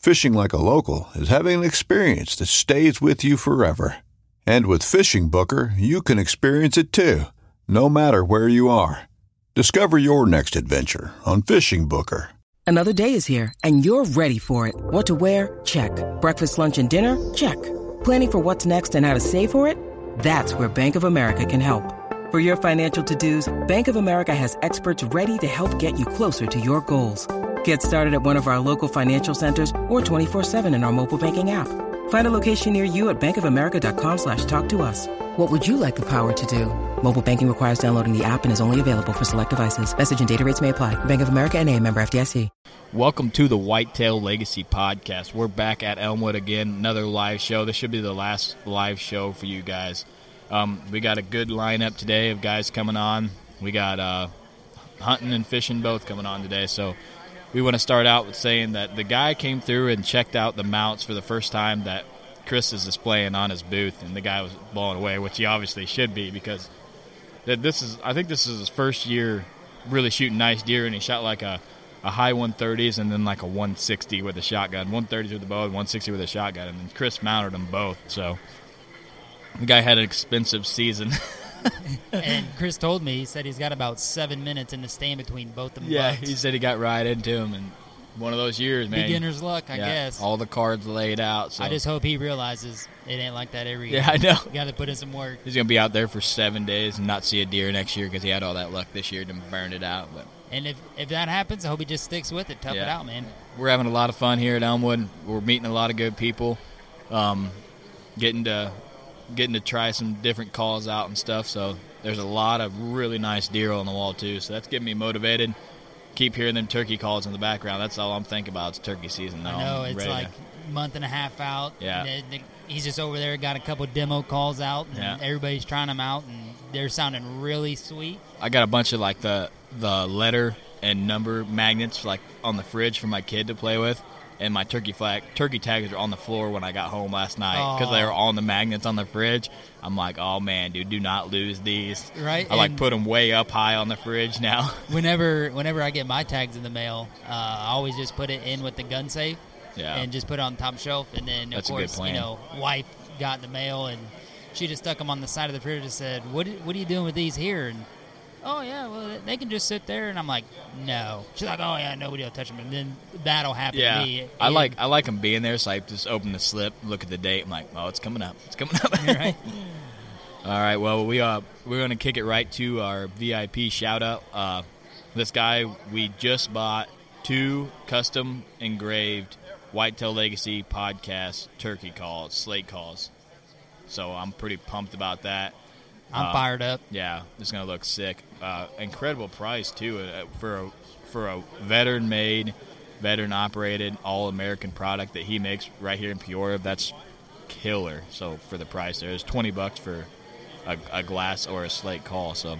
Fishing like a local is having an experience that stays with you forever. And with Fishing Booker, you can experience it too, no matter where you are. Discover your next adventure on Fishing Booker. Another day is here, and you're ready for it. What to wear? Check. Breakfast, lunch, and dinner? Check. Planning for what's next and how to save for it? That's where Bank of America can help. For your financial to dos, Bank of America has experts ready to help get you closer to your goals. Get started at one of our local financial centers or 24-7 in our mobile banking app. Find a location near you at bankofamerica.com slash talk to us. What would you like the power to do? Mobile banking requires downloading the app and is only available for select devices. Message and data rates may apply. Bank of America and a member FDIC. Welcome to the Whitetail Legacy Podcast. We're back at Elmwood again, another live show. This should be the last live show for you guys. Um, we got a good lineup today of guys coming on. We got uh, hunting and fishing both coming on today. So we want to start out with saying that the guy came through and checked out the mounts for the first time that Chris is displaying on his booth, and the guy was blown away, which he obviously should be because that this is I think this is his first year really shooting nice deer, and he shot like a a high 130s and then like a 160 with a shotgun, 130s with the bow, and 160 with a shotgun, and then Chris mounted them both. So the guy had an expensive season. and Chris told me he said he's got about seven minutes in the stand between both of them. Yeah, bucks. he said he got right into him, and one of those years, man. beginner's luck, I Yeah, guess. All the cards laid out. So I just hope he realizes it ain't like that every year. Yeah. I know. You got to put in some work. he's gonna be out there for seven days and not see a deer next year because he had all that luck this year and burned it out. But And if if that happens, I hope he just sticks with it, tough it out, man. we're having a lot of fun here at Elmwood. We're meeting a lot of good people, um, getting to getting to try some different calls out and stuff. So there's a lot of really nice deer on the wall too. So that's getting me motivated. Keep hearing them turkey calls in the background. That's all I'm thinking about. It's turkey season now. I know I'm it's like to- a month and a half out. Yeah. and the- the- he's just over there, got a couple demo calls out, and Yeah. everybody's trying them out, and they're sounding really sweet. I got a bunch of like the the letter and number magnets like on the fridge for my kid to play with. And my turkey flag, turkey tags are on the floor when I got home last night because they were on the magnets on the fridge. I'm like, oh man, dude, do not lose these. Right, I like and- put them way up high on the fridge now. Whenever whenever I get my tags in the mail, uh, I always just put it in with the gun safe, Yeah. and just put it on the top shelf. And then That's a of good course, plan. you know, wife got the mail, and she just stuck them on the side of the fridge and said, "What what are you doing with these here?" And oh yeah, well they can just sit there. And I'm like, no. She's like, oh yeah, nobody will touch them. And then that'll happen yeah, to me. I And- like I like them being there. So I just open the slip, look at the date. I'm like, oh, it's coming up. It's coming up. right. All right. Well, we uh we're gonna kick it right to our VIP shout out. Uh, this guy we just bought two custom engraved Whitetail Legacy podcast turkey calls, slate calls. So I'm pretty pumped about that. I'm Uh, fired up. Yeah, it's gonna look sick. Uh, incredible price too uh, for a for a veteran made, veteran operated, all American product that he makes right here in Peoria. That's killer. So for the price, there is twenty bucks for a, a glass or a slate call. So,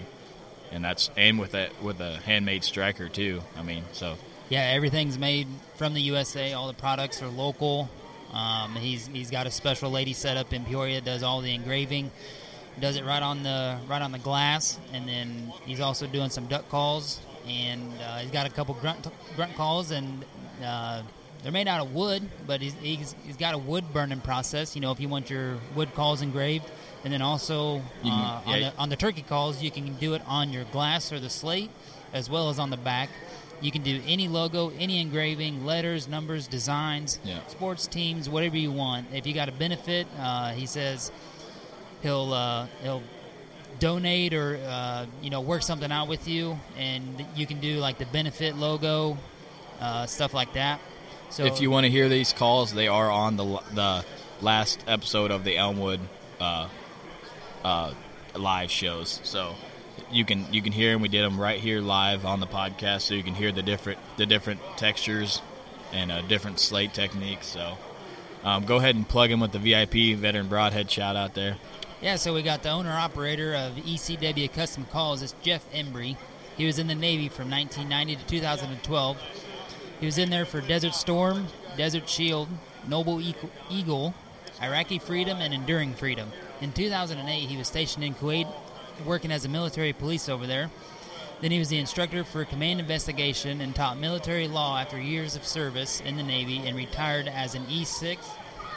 and that's and with a with a handmade striker too. I mean, so Yeah, everything's made from the USA. All the products are local. Um, he's he's got a special lady set up in Peoria, does all the engraving. Does it right on the right on the glass, and then he's also doing some duck calls, and uh, he's got a couple grunt grunt calls, and uh, they're made out of wood, but he's, he's he's got a wood burning process. You know, if you want your wood calls engraved, and then also You can- uh, on, the, on the turkey calls, you can do it on your glass or the slate, as well as on the back. You can do any logo, any engraving, letters, numbers, designs, Yeah. sports teams, whatever you want. If you got a benefit, uh, he says he'll uh, he'll donate or uh, you know work something out with you, and you can do like the benefit logo, uh, stuff like that. So if you want to hear these calls, they are on the the last episode of the Elmwood uh, uh, live shows. So you can you can hear them. We did them right here live on the podcast, so you can hear the different the different textures and different slate techniques. So um, go ahead and plug in with the VIP veteran broadhead shout out there. Yeah, so we got the owner operator of ECW Custom Calls. It's Jeff Embry. He was in the Navy from 1990 to 2012. He was in there for Desert Storm, Desert Shield, Noble Eagle- Iraqi Freedom, and Enduring Freedom. In 2008, he was stationed in Kuwait, working as a military police over there. Then he was the instructor for command investigation and taught military law after years of service in the Navy and retired as an E6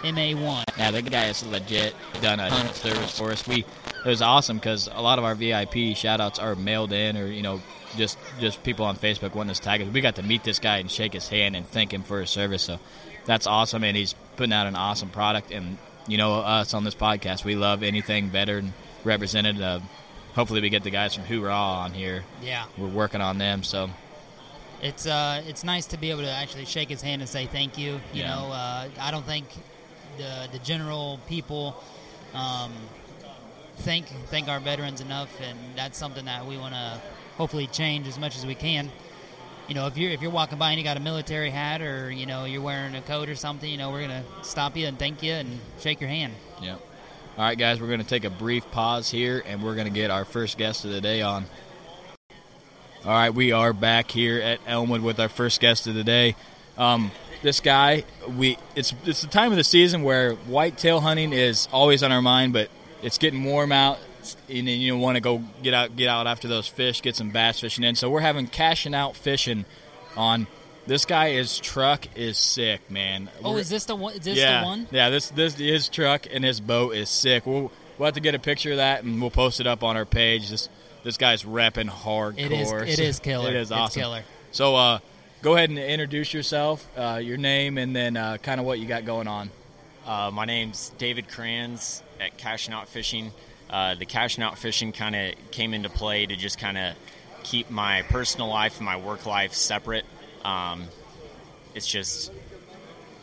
MA1. Yeah, the guy is legit done a ton of service for us. We it was awesome because a lot of our VIP shout outs are mailed in or you know just just people on Facebook wanting us to tag us. We got to meet this guy and shake his hand and thank him for his service. So that's awesome, and he's putting out an awesome product. And you know us on this podcast, we love anything veteran represented. Uh, hopefully, we get the guys from Hoorah on here. Yeah. We're working on them. So It's uh, it's nice to be able to actually shake his hand and say thank you. You Yeah. know, uh, I don't think the the general people um, thank thank our veterans enough, and that's something that we want to hopefully change as much as we can. You know, if you're if you're walking by and you got a military hat, or you know you're wearing a coat or something, you know we're gonna stop you and thank you and shake your hand. Yep. All right, guys, we're to take a brief pause here, and we're to get our first guest of the day on. All right, we are back here at Elmwood with our first guest of the day. Um, this guy, we it's it's the time of the season where whitetail hunting is always on our mind, but it's getting warm out, and then you want to go get out get out after those fish, get some bass fishing in. So we're having cashing out fishing on. This guy, his truck is sick, man. Oh, We're- is this the one? Is this yeah, the one? Yeah, this this his truck and his boat is sick. We'll we'll have to get a picture of that and we'll post it up on our page. This this guy's repping hardcore. It is- it is killer. It is It's awesome. killer. So uh, go ahead and introduce yourself, uh, your name, and then uh, kind of what you got going on. Uh, my name's David Kranz at Cash and Out Fishing. Uh, the Cash and Out Fishing kind of came into play to just kind of keep my personal life and my work life separate. Um, it's just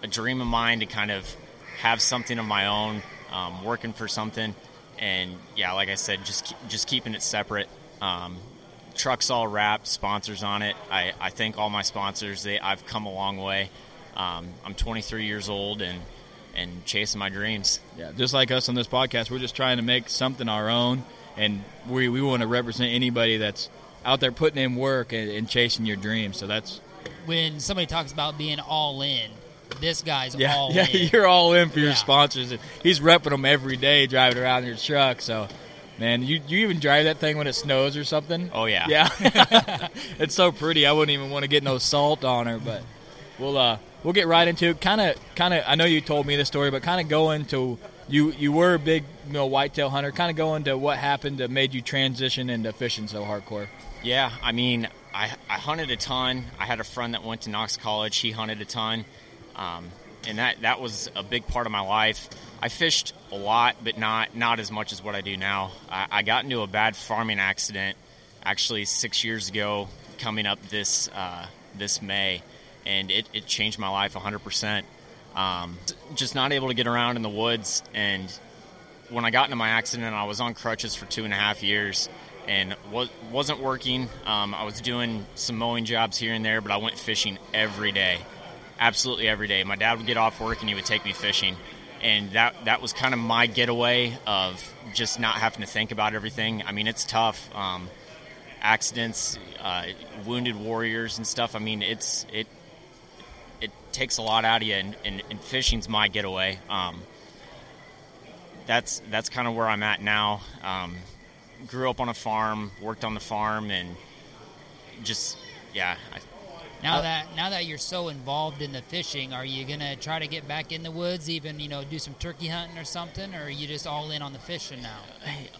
a dream of mine to kind of have something of my own, um, working for something, and yeah, like I said, just just keeping it separate. Um, trucks all wrapped, sponsors on it. I, I thank all my sponsors. They I've come a long way. Um, I'm 23 years old and and chasing my dreams. Yeah, just like us on this podcast, we're just trying to make something our own, and we we want to represent anybody that's out there putting in work and, and chasing your dreams. So that's When somebody talks about being all in, this guy's Yeah, all yeah, in. you're all in for your Yeah. sponsors. He's repping them every day, driving around in your truck. So, man, you you even drive that thing when it snows or something? Oh, yeah. yeah. it's so pretty. I wouldn't even want to get no salt on her, but we'll uh we'll get right into kind of kind of. I know you told me the story, but kind of go into you you were a big you know whitetail hunter. Kind of go into what happened that made you transition into fishing so hardcore. Yeah, I mean, I, I hunted a ton. I had a friend that went to Knox College. He hunted a ton, um, and that that was a big part of my life. I fished a lot, but not not as much as what I do now. I, I got into a bad farming accident actually six years ago, coming up this uh, this May, and it, it changed my life 100. percent um, Just not able to get around in the woods and when I got into my accident, I was on crutches for two and a half years and was, wasn't working. Um, I was doing some mowing jobs here and there, but I went fishing every day, absolutely every day. My dad would get off work and he would take me fishing, and that that was kind of my getaway of just not having to think about everything. I mean, it's tough. Um, accidents, uh, wounded warriors, and stuff. I mean, it's it it takes a lot out of you, and, and, and fishing's my getaway. Um, that's that's kind of where I'm at now. Um, grew up on a farm, worked on the farm, and just yeah. I, Now that now that you're so involved in the fishing, are you gonna try to get back in the woods, even you know do some turkey hunting or something, or are you just all in on the fishing now?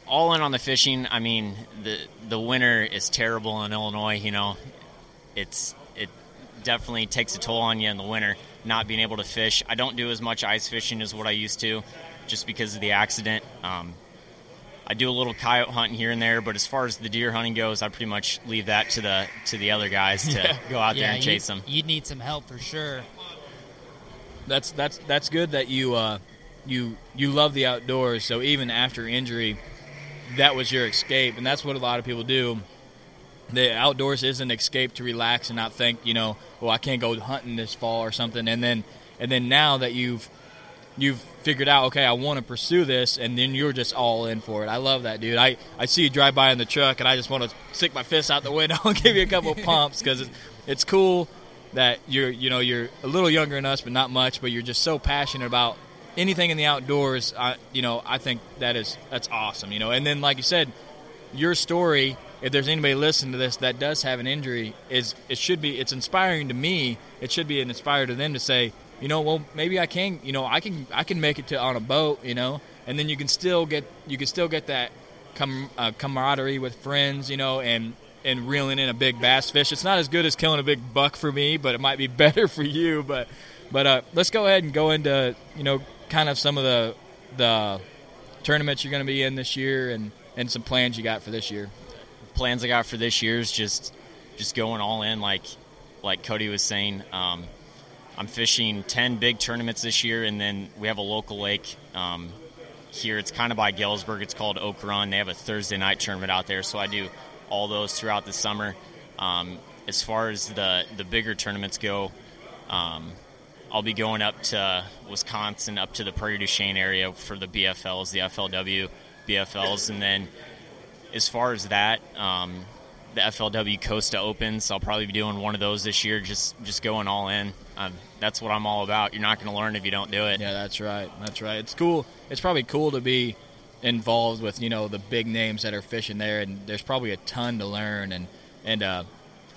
all in on the fishing. I mean, the the winter is terrible in Illinois. You know, it's it definitely takes a toll on you in the winter not being able to fish. I don't do as much ice fishing as what I used to, just because of the accident. Um, I do a little coyote hunting here and there, but as far as the deer hunting goes, I pretty much leave that to the to the other guys to go out there and chase you, them. You'd need some help for sure. That's that's that's good that you uh, you you love the outdoors. So even after injury, that was your escape, and that's what a lot of people do. The outdoors is an escape to relax and not think, you know, well, I can't go hunting this fall or something. And then and then now that you've you've figured out, okay, I want to pursue this, and then you're just all in for it. I love that, dude. I, I see you drive by in the truck, and I just want to stick my fist out the window and give you a couple pumps because it's, it's cool that you're you know you're a little younger than us, but not much. But you're just so passionate about anything in the outdoors. I, you know, I think that is that's awesome. You know, and then like you said, your story. If there's anybody listening to this that does have an injury, is it should be it's inspiring to me. It should be an inspire to them to say, you know, well maybe I can, you know, I can I can make it to on a boat, you know, and then you can still get you can still get that com, uh, camaraderie with friends, you know, and and reeling in a big bass fish. It's not as good as killing a big buck for me, but it might be better for you. But but uh, let's go ahead and go into you know kind of some of the the tournaments you're going to be in this year and and some plans you got for this year. Plans I got for this year is just just going all in, like like Cody was saying. Um, I'm fishing 10 big tournaments this year, and then we have a local lake um, here. It's kind of by Galesburg. It's called Oak Run. They have a Thursday night tournament out there, so I do all those throughout the summer. Um, as far as the, the bigger tournaments go, um, I'll be going up to Wisconsin, up to the Prairie du Chien area for the BFLs, the FLW BFLs, and then as far as that, um, the FLW Costa Opens. I'll probably be doing one of those this year. Just just going all in. Um, that's what I'm all about. You're not going to learn if you don't do it. Yeah, that's right. That's right. It's cool. It's probably cool to be involved with you know the big names that are fishing there, and there's probably a ton to learn. And and uh,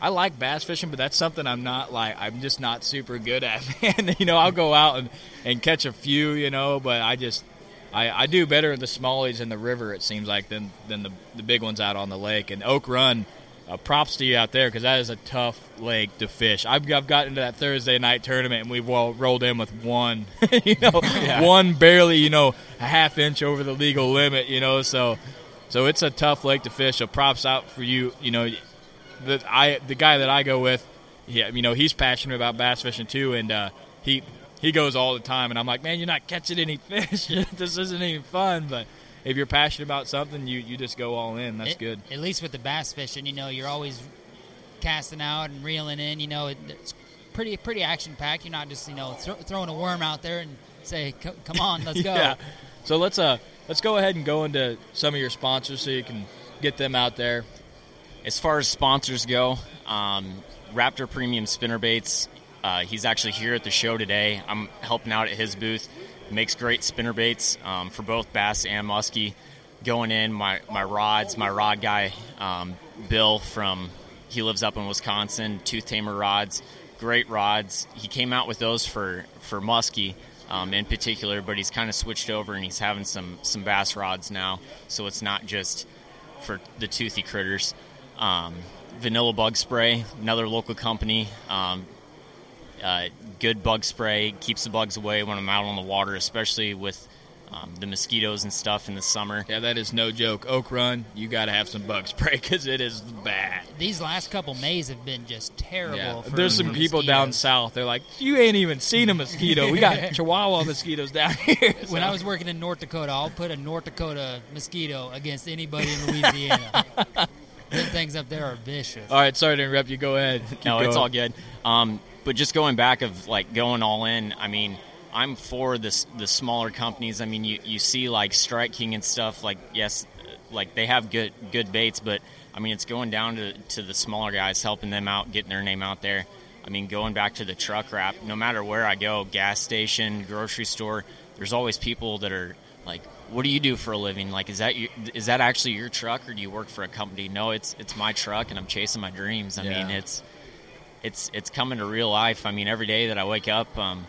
I like bass fishing, but that's something I'm not like. I'm just not super good at. And you know, I'll go out and, and catch a few, you know, but I just I, I do better the smallies in the river. It seems like than than the the big ones out on the lake. And Oak Run uh, props to you out there because that is a tough lake to fish. I've, I've gotten into that Thursday night tournament and we've well, rolled in with one, you know, yeah. one barely, you know, a half inch over the legal limit, you know. So, so it's a tough lake to fish. So props out for you. You know, the I the guy that I go with, yeah, you know, he's passionate about bass fishing too, and uh, he he goes all the time, and I'm like, man, you're not catching any fish. this isn't even fun, but if you're passionate about something, you, you just go all in. That's it, good. At least with the bass fishing, you know, you're always casting out and reeling in. You know, it, it's pretty pretty action packed. You're not just you know th- throwing a worm out there and say, "Come on, let's go." yeah. So let's uh let's go ahead and go into some of your sponsors so you can get them out there. As far as sponsors go, um, Raptor Premium Spinnerbaits. Uh, he's actually here at the show today. I'm helping out at his booth makes great spinner baits um, for both bass and muskie. Going in, my, my rods, my rod guy, um, Bill from, he lives up in Wisconsin, Tooth Tamer rods, great rods. He came out with those for, for muskie um, in particular, but he's kind of switched over and he's having some, some bass rods now, so it's not just for the toothy critters. Um, Vanilla Bug Spray, another local company. Uh, good bug spray keeps the bugs away when I'm out on the water, especially with um, the mosquitoes and stuff in the summer. Yeah, that is no joke. Oak Run, you got to have some bug spray because it is bad. These last couple Mays have been just terrible. Yeah. There's some people mosquitoes. down south. They're like, you ain't even seen a mosquito. We got Chihuahua mosquitoes down here. When I was working in North Dakota, I'll put a North Dakota mosquito against anybody in Louisiana. Them things up there are vicious. All right, sorry to interrupt you. Go ahead. Keep no, going. it's all good. Um, but just going back of like going all in, I mean, I'm for this the smaller companies. I mean, you, you see like Strike King and stuff. Like yes, like they have good good baits, but I mean it's going down to to the smaller guys, helping them out, getting their name out there. I mean, going back to the truck wrap, no matter where I go, gas station, grocery store, there's always people that are like, what do you do for a living? Like, is that your, is that actually your truck, or do you work for a company? No, it's it's my truck, and I'm chasing my dreams. I Yeah. mean, it's it's it's coming to real life. I mean, every day that I wake up, um,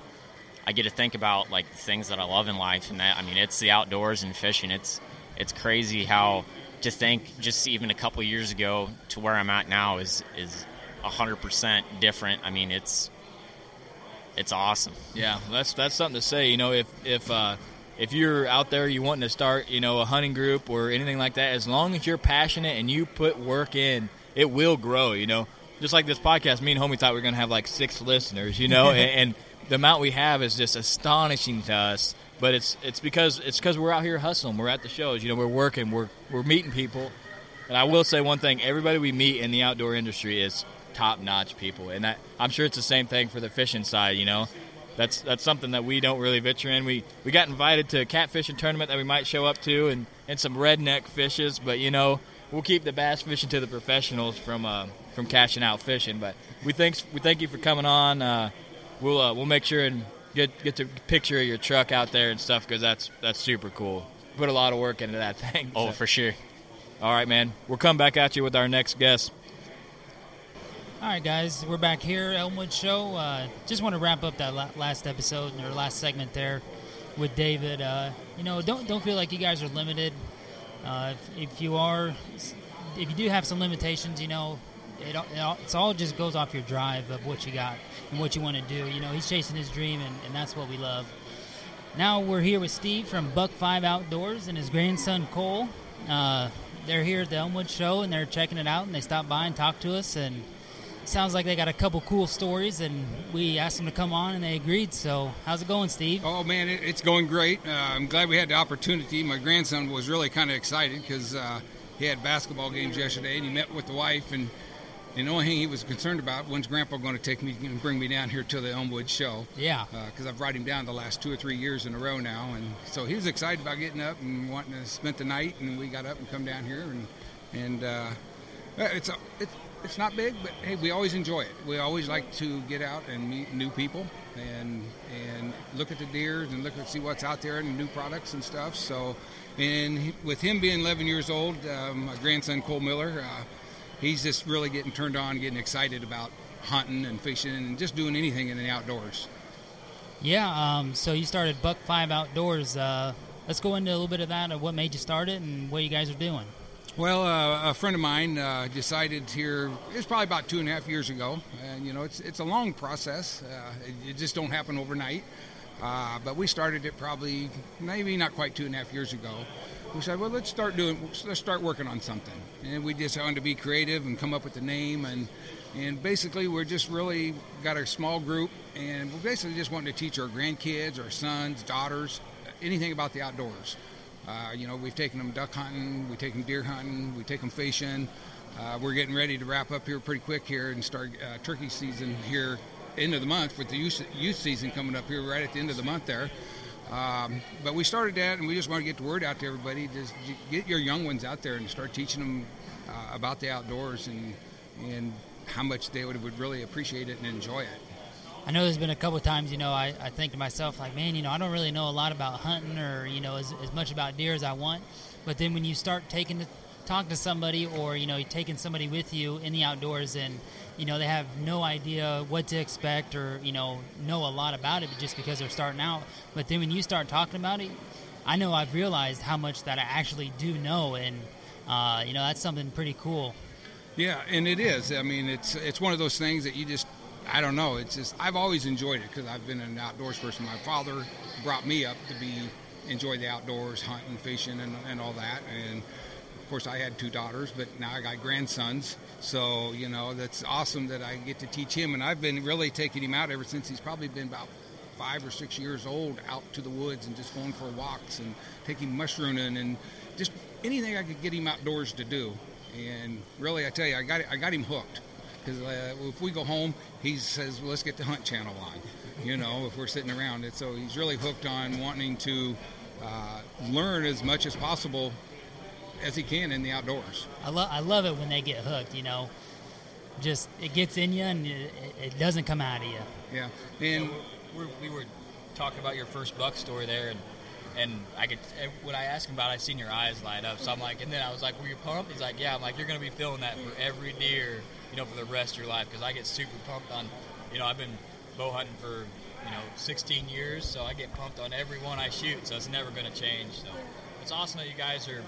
I get to think about like the things that I love in life, and that I mean, it's the outdoors and fishing. It's it's crazy how to think just even a couple years ago to where I'm at now is is hundred percent different. I mean, it's it's awesome. Yeah, that's that's something to say. You know, if if uh, if you're out there, you wanting to start, you know, a hunting group or anything like that, as long as you're passionate and you put work in, it will grow. You know, just like this podcast, me and homie thought we were going to have like six listeners. You know, and, and the amount we have is just astonishing to us. But it's it's because it's because we're out here hustling. We're at the shows. You know, we're working. We're we're meeting people. And I will say one thing: everybody we meet in the outdoor industry is top-notch people, and that, I'm sure it's the same thing for the fishing side. You know, that's that's something that we don't really venture in. We we got invited to a catfishing tournament that we might show up to, and and some redneck fishes, but you know, we'll keep the bass fishing to the professionals from uh, from cashing out fishing. But we thanks we thank you for coming on. Uh, we'll uh, we'll make sure and get get the picture of your truck out there and stuff because that's that's super cool. Put a lot of work into that thing. Oh, so. for sure. All right, man. We'll come back at you with our next guest. All right, guys, we're back here, Elmwood Show. Uh, just want to wrap up that la- last episode or last segment there with David. Uh, you know, don't don't feel like you guys are limited. Uh, if, if you are, if you do have some limitations, you know, it, it all, it's all just goes off your drive of what you got and what you want to do. You know, he's chasing his dream, and, and that's what we love. Now we're here with Steve from Buck Five Outdoors and his grandson Cole. Uh, they're here at the Elmwood Show and they're checking it out, and they stopped by and talked to us and sounds like they got a couple cool stories and we asked them to come on and they agreed so how's it going steve Oh man, it, it's going great. Uh, I'm glad we had the opportunity. My grandson was really kind of excited because uh, he had basketball games yesterday, and he met with the wife. And, and the only thing he was concerned about when's Grandpa going to take me and bring me down here to the Elmwood show? yeah Because I've brought him down the last two or three years in a row now, and so he was excited about getting up and wanting to spend the night. And we got up and come down here, and and uh, it's a, it's it's not big, but hey, we always enjoy it. We always like to get out and meet new people and and look at the deers and look at see what's out there and new products and stuff. So, and with him being 11 years old, um, my grandson Cole Miller, uh, he's just really getting turned on, getting excited about hunting and fishing and just doing anything in the outdoors. yeah um, so you started buck five outdoors uh, let's go into a little bit of that of what made you start it and what you guys are doing Well, uh, a friend of mine uh, decided here. It was probably about two and a half years ago, and you know it's it's a long process. Uh, it, it just don't happen overnight. Uh, but we started it probably maybe not quite two and a half years ago. We said, well, let's start doing, let's start working on something, and we just wanted to be creative and come up with the name, and and basically we're just really got a small group, and we're basically just wanting to teach our grandkids, our sons, daughters, anything about the outdoors. Uh, you know, we've taken them duck hunting, we take them deer hunting, we take them fishing. Uh, we're getting ready to wrap up here pretty quick here and start uh, turkey season here end of the month with the youth, youth season coming up here right at the end of the month there. Um, but we started that, and we just want to get the word out to everybody. Just get your young ones out there and start teaching them uh, about the outdoors and and how much they would, would really appreciate it and enjoy it. I know there's been a couple times, you know, I, I think to myself, like, man, you know, I don't really know a lot about hunting or, you know, as, as much about deer as I want. But then when you start taking the, talk to somebody or, you know, taking somebody with you in the outdoors and, you know, they have no idea what to expect or, you know, know a lot about it just because they're starting out. But then when you start talking about it, I know I've realized how much that I actually do know. And, uh, you know, that's something pretty cool. Yeah, and it is. I mean, it's it's one of those things that you just I don't know. It's just I've always enjoyed it because I've been an outdoors person. My father brought me up to be enjoy the outdoors, hunting, fishing, and, and all that. And of course, I had two daughters, but now I got grandsons. So you know, that's awesome that I get to teach him. And I've been really taking him out ever since he's probably been about five or six years old, out to the woods and just going for walks and taking mushrooming and just anything I could get him outdoors to do. And really, I tell you, I got I got him hooked because uh, if we go home, he says, well, "Let's get the Hunt Channel on." You know, if we're sitting around it, so he's really hooked on wanting to uh, learn as much as possible as he can in the outdoors. I, lo- I love it when they get hooked, you know. Just, it gets in you and it, it doesn't come out of you. Yeah, and we're, we were talking about your first buck story there, and And I could when I asked him about, it, I seen your eyes light up. So I'm like, and then I was like, "Were you pumped?" He's like, "Yeah." I'm like, "You're gonna be feeling that for every deer, you know, for the rest of your life." Because I get super pumped on, you know, I've been bow hunting for you know 16 years, so I get pumped on every one I shoot. So it's never gonna change. So it's awesome that you guys are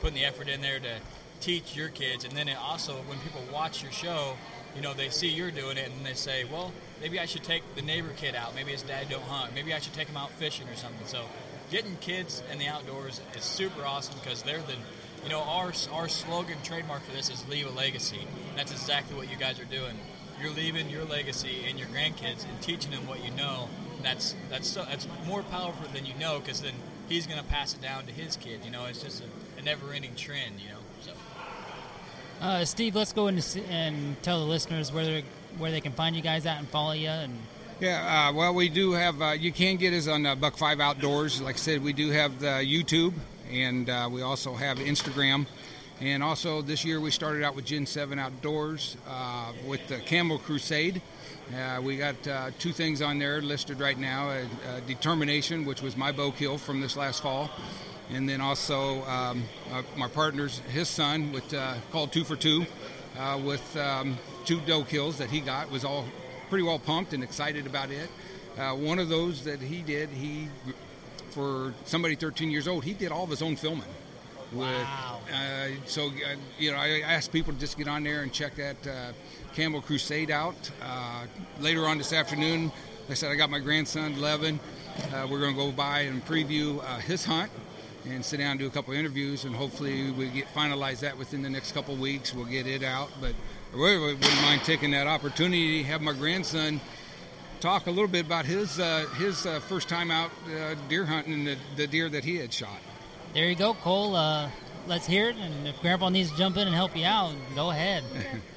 putting the effort in there to teach your kids, and then it also when people watch your show, you know, they see you're doing it, and they say, "Well, maybe I should take the neighbor kid out. Maybe his dad don't hunt. Maybe I should take him out fishing or something." So getting kids in the outdoors is super awesome because they're the you know our our slogan trademark for this is leave a legacy and that's exactly what you guys are doing you're leaving your legacy in your grandkids and teaching them what you know and that's that's so, that's more powerful than you know because then he's going to pass it down to his kid you know it's just a, a never-ending trend you know so uh, Steve, let's go in and tell the listeners where where they can find you guys at and follow you and yeah, uh, well, we do have. Uh, you can get us on uh, Buck Five Outdoors. Like I said, we do have the YouTube, and uh, we also have Instagram. And also this year we started out with Gen 7 Outdoors uh, with the Camel Crusade. Uh, we got two things on there listed right now: Determination, which was my bow kill from this last fall, and then also um, my partner's his son with called Two for Two, with um, two doe kills that he got was all pretty well pumped and excited about it. Uh, one of those that he did, he for somebody 13 years old, he did all of his own filming. With, wow. Uh, so, uh, you know, I asked people to just get on there and check that uh, Camel Crusade out. Uh, later on this afternoon, like I said, I got my grandson, Levin. Uh, we're going to go by and preview his hunt and sit down and do a couple interviews, and hopefully we get finalize that within the next couple weeks. We'll get it out, but I really wouldn't mind taking that opportunity to have my grandson talk a little bit about his uh, his uh, first time out uh, deer hunting and the, the, deer that he had shot. There you go, Cole. Uh, let's hear it. And if Grandpa needs to jump in and help you out, go ahead.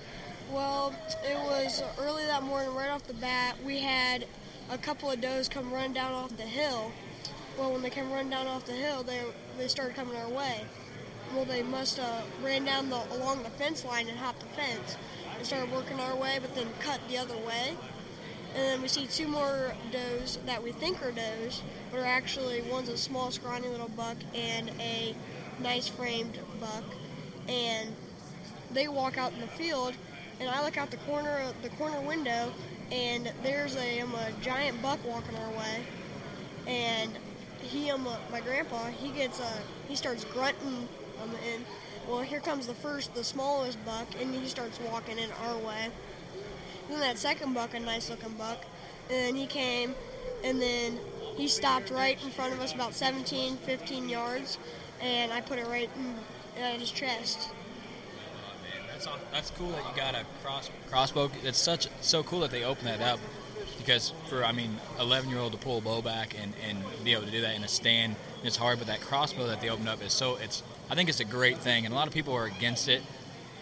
well, it was early that morning. Right off the bat, we had a couple of does come run down off the hill. Well, when they came run down off the hill, they they started coming our way well, they must have ran down the along the fence line and hopped the fence and started working our way, but then cut the other way. And then we see two more does that we think are does, but are actually one's a small, scrawny little buck and a nice framed buck. And they walk out in the field, and I look out the corner the corner window, and there's a, um, a giant buck walking our way. And he, um, my grandpa, he gets uh, he starts grunting um, and well, here comes the first, the smallest buck, and he starts walking in our way. And then that second buck, a nice looking buck, and he came, and then he stopped right in front of us, about 17, 15 yards, and I put it right in, at his chest. That's, that's cool that you got a cross crossbow. It's such so cool that they open that up because for I mean, 11 year old to pull a bow back and, and be able to do that in a stand, it's hard. But that crossbow that they opened up is so it's I think it's a great thing, and a lot of people are against it.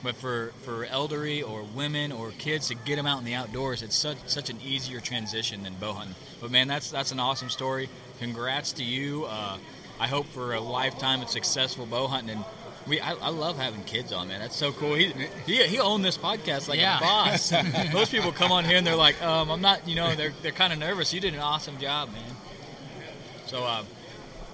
But for, for elderly or women or kids to get them out in the outdoors, it's such such an easier transition than bow hunting. But man, that's that's an awesome story. Congrats to you. Uh, I hope for a lifetime of successful bow hunting. And we, I, I, love having kids on, man. That's so cool. He, he, he owned this podcast like yeah. a boss. Most people come on here and they're like, um, I'm not, you know, they're, they're kind of nervous. You did an awesome job, man. So uh,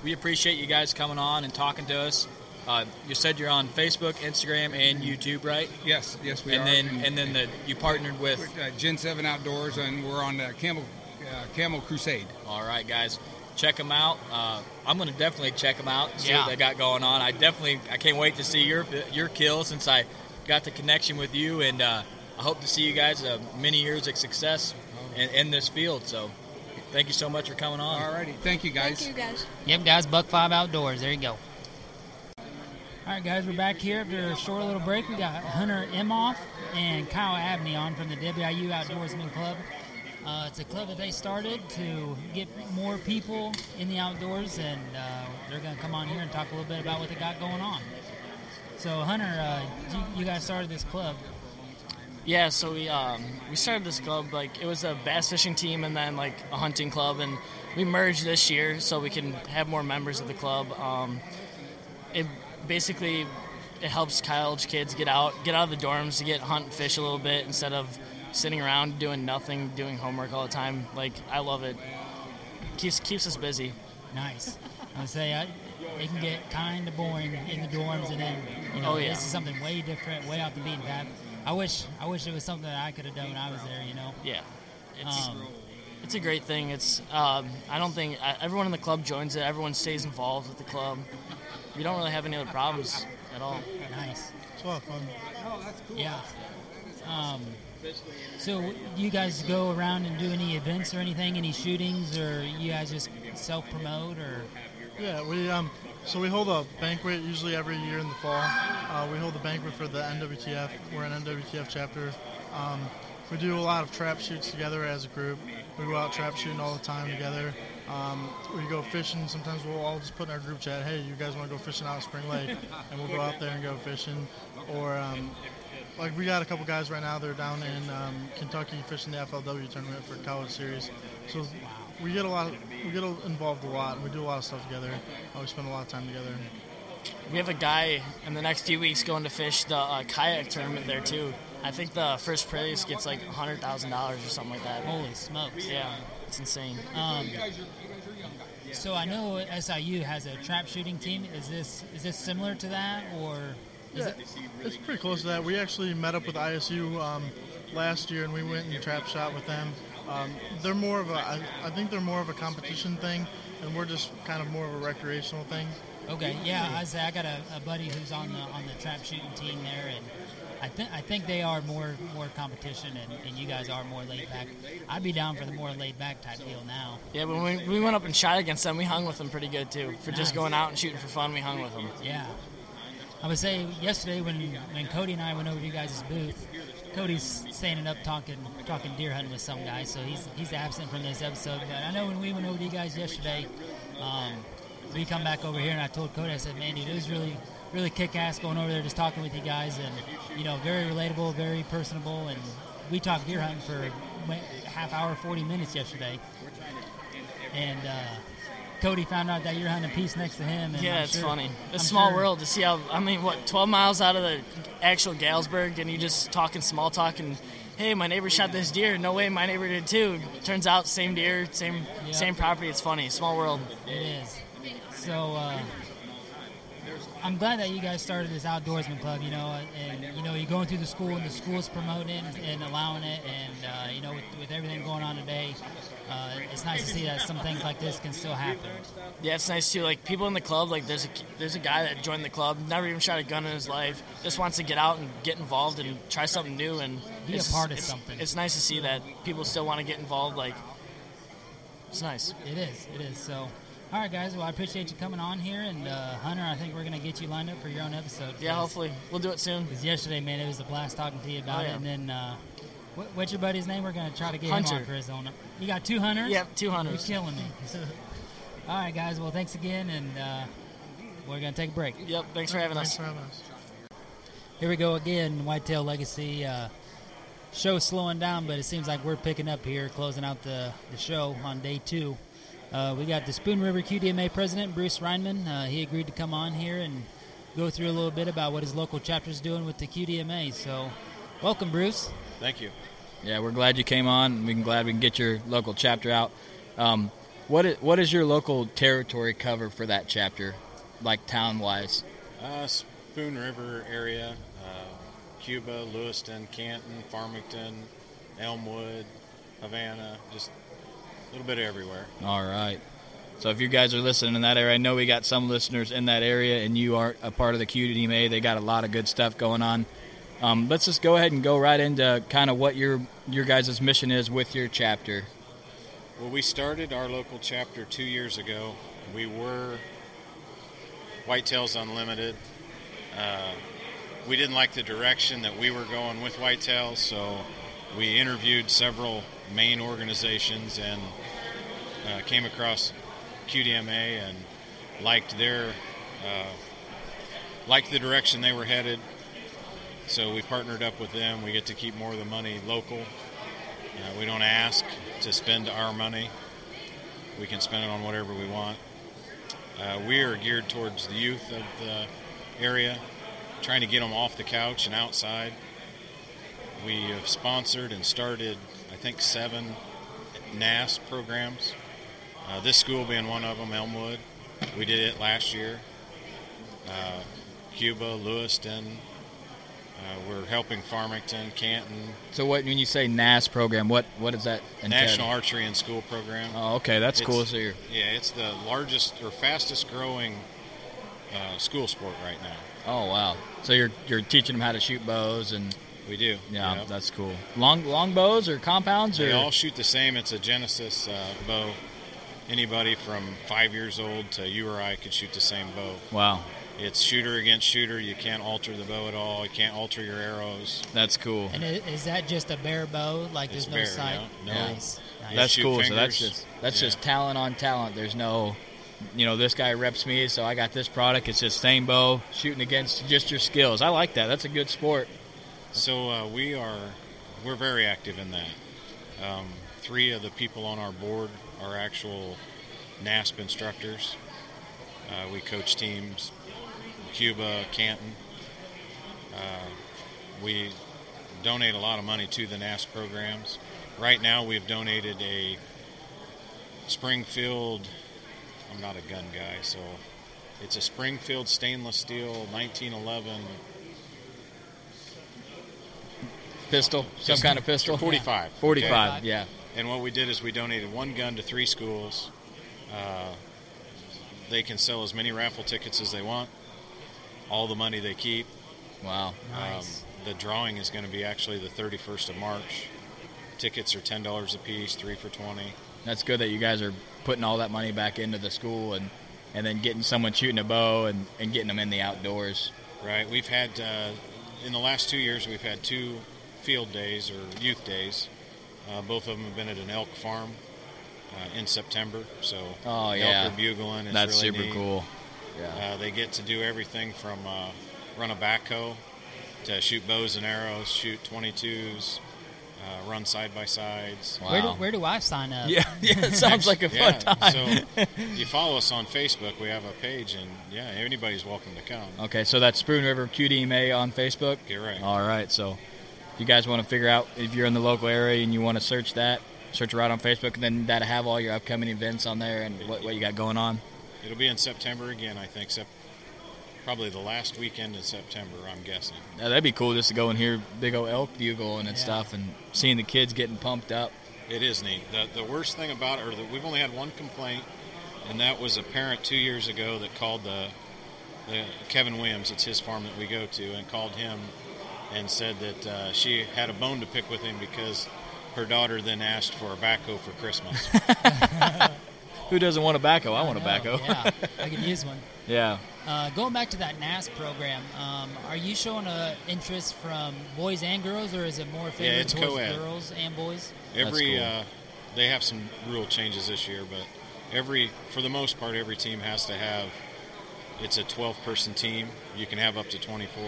we appreciate you guys coming on and talking to us. Uh, you said you're on Facebook, Instagram, and YouTube, right? Yes, yes, we and are. Then, and then the, you partnered with uh, Gen Seven Outdoors, and we're on the Camel uh, Camel Crusade. All right, guys, check them out. Uh, I'm going to definitely check them out. See yeah. what they got going on. I definitely, I can't wait to see your your kill since I got the connection with you, and uh, I hope to see you guys uh, many years of success in, in this field. So. Thank you so much for coming on. All righty. Thank you, guys. Thank you, guys. Yep, guys. Buck Five Outdoors. There you go. All right, guys, we're back here after a short little break. We got Hunter Imhoff and Kyle Abney on from the WIU Outdoorsman Club. Uh, it's a club that they started to get more people in the outdoors, and uh, they're going to come on here and talk a little bit about what they got going on. So, Hunter, uh, you, you, guys started this club. Yeah, so we um, we started this club like it was a bass fishing team and then like a hunting club, and we merged this year so we can have more members of the club. Um, it basically it helps college kids get out, get out of the dorms to get hunt and fish a little bit instead of sitting around doing nothing, doing homework all the time. Like I love it. Keeps keeps us busy. Nice. I would say I, it can get kind of boring in the dorms, and then you know Oh, yeah. this is something way different, way off the beaten path. I wish I wish it was something that I could have done when I was there. You know. Yeah, it's Um, it's a great thing. It's um, I don't think I, everyone in the club joins it. Everyone stays involved with the club. We don't really have any other problems at all. Nice. It's a lot of fun. Yeah. Um, so you guys go around and do any events or anything, any shootings, or you guys just self promote or? Yeah, we um, so we hold a banquet usually every year in the fall. Uh, we hold a banquet for the NWTF. We're an NWTF chapter. Um, we do a lot of trap shoots together as a group. We go out trap shooting all the time together. Um, we go fishing. Sometimes we'll all just put in our group chat, "Hey, you guys want to go fishing out at Spring Lake?" and we'll go out there and go fishing. Or um, like we got a couple guys right now. They're down in um, Kentucky fishing the FLW tournament for college series. So we get a lot. we get involved a lot. We do a lot of stuff together. Uh, we spend a lot of time together. We have a guy in the next few weeks going to fish the uh, kayak tournament there too. I think the first prize gets like hundred thousand dollars or something like that. Holy smokes! Yeah, it's insane. Um, so I know SIU has a trap shooting team. Is this is this similar to that, or is Yeah, it? it's pretty close to that. We actually met up with ISU um, last year, and we went and trap shot with them. Um, they're more of a, I, I think they're more of a competition thing, and we're just kind of more of a recreational thing. Okay, yeah, I say I got a, a buddy who's on the on the trap shooting team there, and I think I think they are more more competition, and, and you guys are more laid back. I'd be down for the more laid back type deal now. Yeah, when we, we went up and shot against them, we hung with them pretty good too. For Nice. just going out and shooting for fun, we hung with them. Yeah, I would say yesterday when when Cody and I went over to you guys' booth, Cody's standing up talking talking deer hunting with some guy, so he's he's absent from this episode. But I know when we went over to you guys yesterday, um, we come back over here and I told Cody, I said, man, dude, it was really really kick ass going over there just talking with you guys, and you know, very relatable, very personable, and we talked deer hunting for half hour, forty minutes yesterday, and. uh Cody found out that you're hunting piece next to him. And Yeah, I'm it's sure- funny. It's I'm small sure- world to see how. I mean, what, 12 miles out of the actual Galesburg, and you just talking small talk and, hey, my neighbor shot this deer. No way, my neighbor did too. Turns out, same deer, same Yeah. same property. It's funny. Small world. It is. So uh, I'm glad that you guys started this outdoorsman club. You know, and you know you're going through the school, and the school's promoting it and allowing it, and uh, you know with, with everything going on today, uh, it's nice to see that some things like this can still happen. Yeah, it's nice too. Like people in the club, like there's a there's a guy that joined the club, never even shot a gun in his life, just wants to get out and get involved and try something new and Be a part of it's- something. It's nice to see that people still want to get involved. Like it's nice. It is. It is. So. All right, guys. Well, I appreciate you coming on here, and uh, Hunter, I think we're gonna get you lined up for your own episode. Yeah, hopefully we'll do it soon. Because yesterday, man, it was a blast talking to you about Oh, yeah. it, and then uh, what, what's your buddy's name? We're gonna try to get him on for his own. You got two hunters? Yep, two hunters. You're killing me. All right, guys. Well, thanks again, and uh, we're gonna take a break. Yep. Thanks for having Thanks us. for having us. Here we go again. Whitetail Legacy uh, show slowing down, but it seems like we're picking up here, closing out the, the show on day two. Uh, we got the Spoon River QDMA president, Bruce Reinman. Uh, he agreed to come on here and go through a little bit about what his local chapter is doing with the QDMA. So, welcome, Bruce. Thank you. Yeah, we're glad you came on. We're glad we can get your local chapter out. Um, what is, what is your local territory cover for that chapter, like town wise? Uh, Spoon River area, uh, Cuba, Lewiston, Canton, Farmington, Elmwood, Havana, just a little bit everywhere. All right. So if you guys are listening in that area, I know we got some listeners in that area, and you are a part of the QDMA. They got a lot of good stuff going on. Um, let's just go ahead and go right into kind of what your your guys' mission is with your chapter. Well, we started our local chapter two years ago. We were Whitetails Unlimited. Uh, we didn't like the direction that we were going with Whitetails, so we interviewed several main organizations and uh, came across QDMA and liked their uh, liked the direction they were headed. So we partnered up with them. We get to keep more of the money local. Uh, we don't ask to spend our money. We can spend it on whatever we want. Uh, we are geared towards the youth of the area, trying to get them off the couch and outside. We have sponsored and started, think, seven NASP programs. Uh, this school being one of them, Elmwood. We did it last year. Uh, Cuba, Lewiston. Uh, we're helping Farmington, Canton. So what when you say NASP program, what what does that entail? National Archery and School Program. Oh, okay, that's It's- cool. So you're Yeah, it's the largest or fastest growing uh, school sport right now. oh wow. So you're you're teaching them how to shoot bows and We do. yeah, Yep. that's cool. Long long bows or compounds They or all shoot the same. It's a Genesis uh, bow. Anybody from five years old to you or I could shoot the same bow. wow. It's shooter against shooter. You can't alter the bow at all. You can't alter your arrows. That's cool. And is that just a bare bow? Like It's there's no bare, sight? yeah. No. Nice. nice. That's shoot cool. So that's just that's Yeah. just talent on talent. There's no, you know, this guy reps me, so I got this product. It's just same bow shooting against just your skills. I like that. That's a good sport. So uh, we are we're very active in that. Um, three of the people on our board are actual NASP instructors. Uh, we coach teams, Cuba, Canton. Uh, we donate a lot of money to the NASP programs. Right now, we've donated a Springfield. I'm not a gun guy, so it's a Springfield stainless steel 1911 Pistol, some Just- kind of pistol. 45. 45. Okay. Yeah. And what we did is we donated one gun to three schools. Uh, they can sell as many raffle tickets as they want. All the money they keep. Wow. Nice. Um, the drawing is going to be actually the 31st of March. Tickets are ten dollars a piece, three for twenty. That's good that you guys are putting all that money back into the school and and then getting someone shooting a bow and, and getting them in the outdoors. Right. We've had uh, in the last two years we've had two field days or youth days. Uh, both of them have been at an elk farm uh, in September. So Oh, yeah. elk are bugling. It's That's really super neat. cool. Yeah. Uh, they get to do everything from uh, run a backhoe to shoot bows and arrows, shoot 22s, uh, run side by sides. Where, do, where do I sign up? Yeah, yeah, it sounds like a fun yeah, time. so you follow us on Facebook. We have a page, and yeah, anybody's welcome to come. Okay, so that's Spoon River QDMA on Facebook. Get right. All right, so if you guys want to figure out if you're in the local area and you want to search that, search right on Facebook, and then that'll have all your upcoming events on there and what, what you got going on. It'll be in September again, I think. Sep- probably the last weekend in September, I'm guessing. Yeah, that'd be cool just to go and hear big old elk bugling and Yeah. stuff, and seeing the kids getting pumped up. It is neat. The, the worst thing about it, or the, we've only had one complaint, and that was a parent two years ago that called the, the Kevin Williams. It's his farm that we go to, and called him and said that uh, she had a bone to pick with him because her daughter then asked for a backhoe for Christmas. Who doesn't want a backhoe? I want a know, backhoe. yeah, I could use one. yeah. Uh, going back to that NASP program, um, are you showing a interest from boys and girls, or is it more favored it's towards co-ed. girls and boys? Every cool. uh, they have some rule changes this year, but every for the most part, every team has to have. It's a 12 person team. You can have up to 24.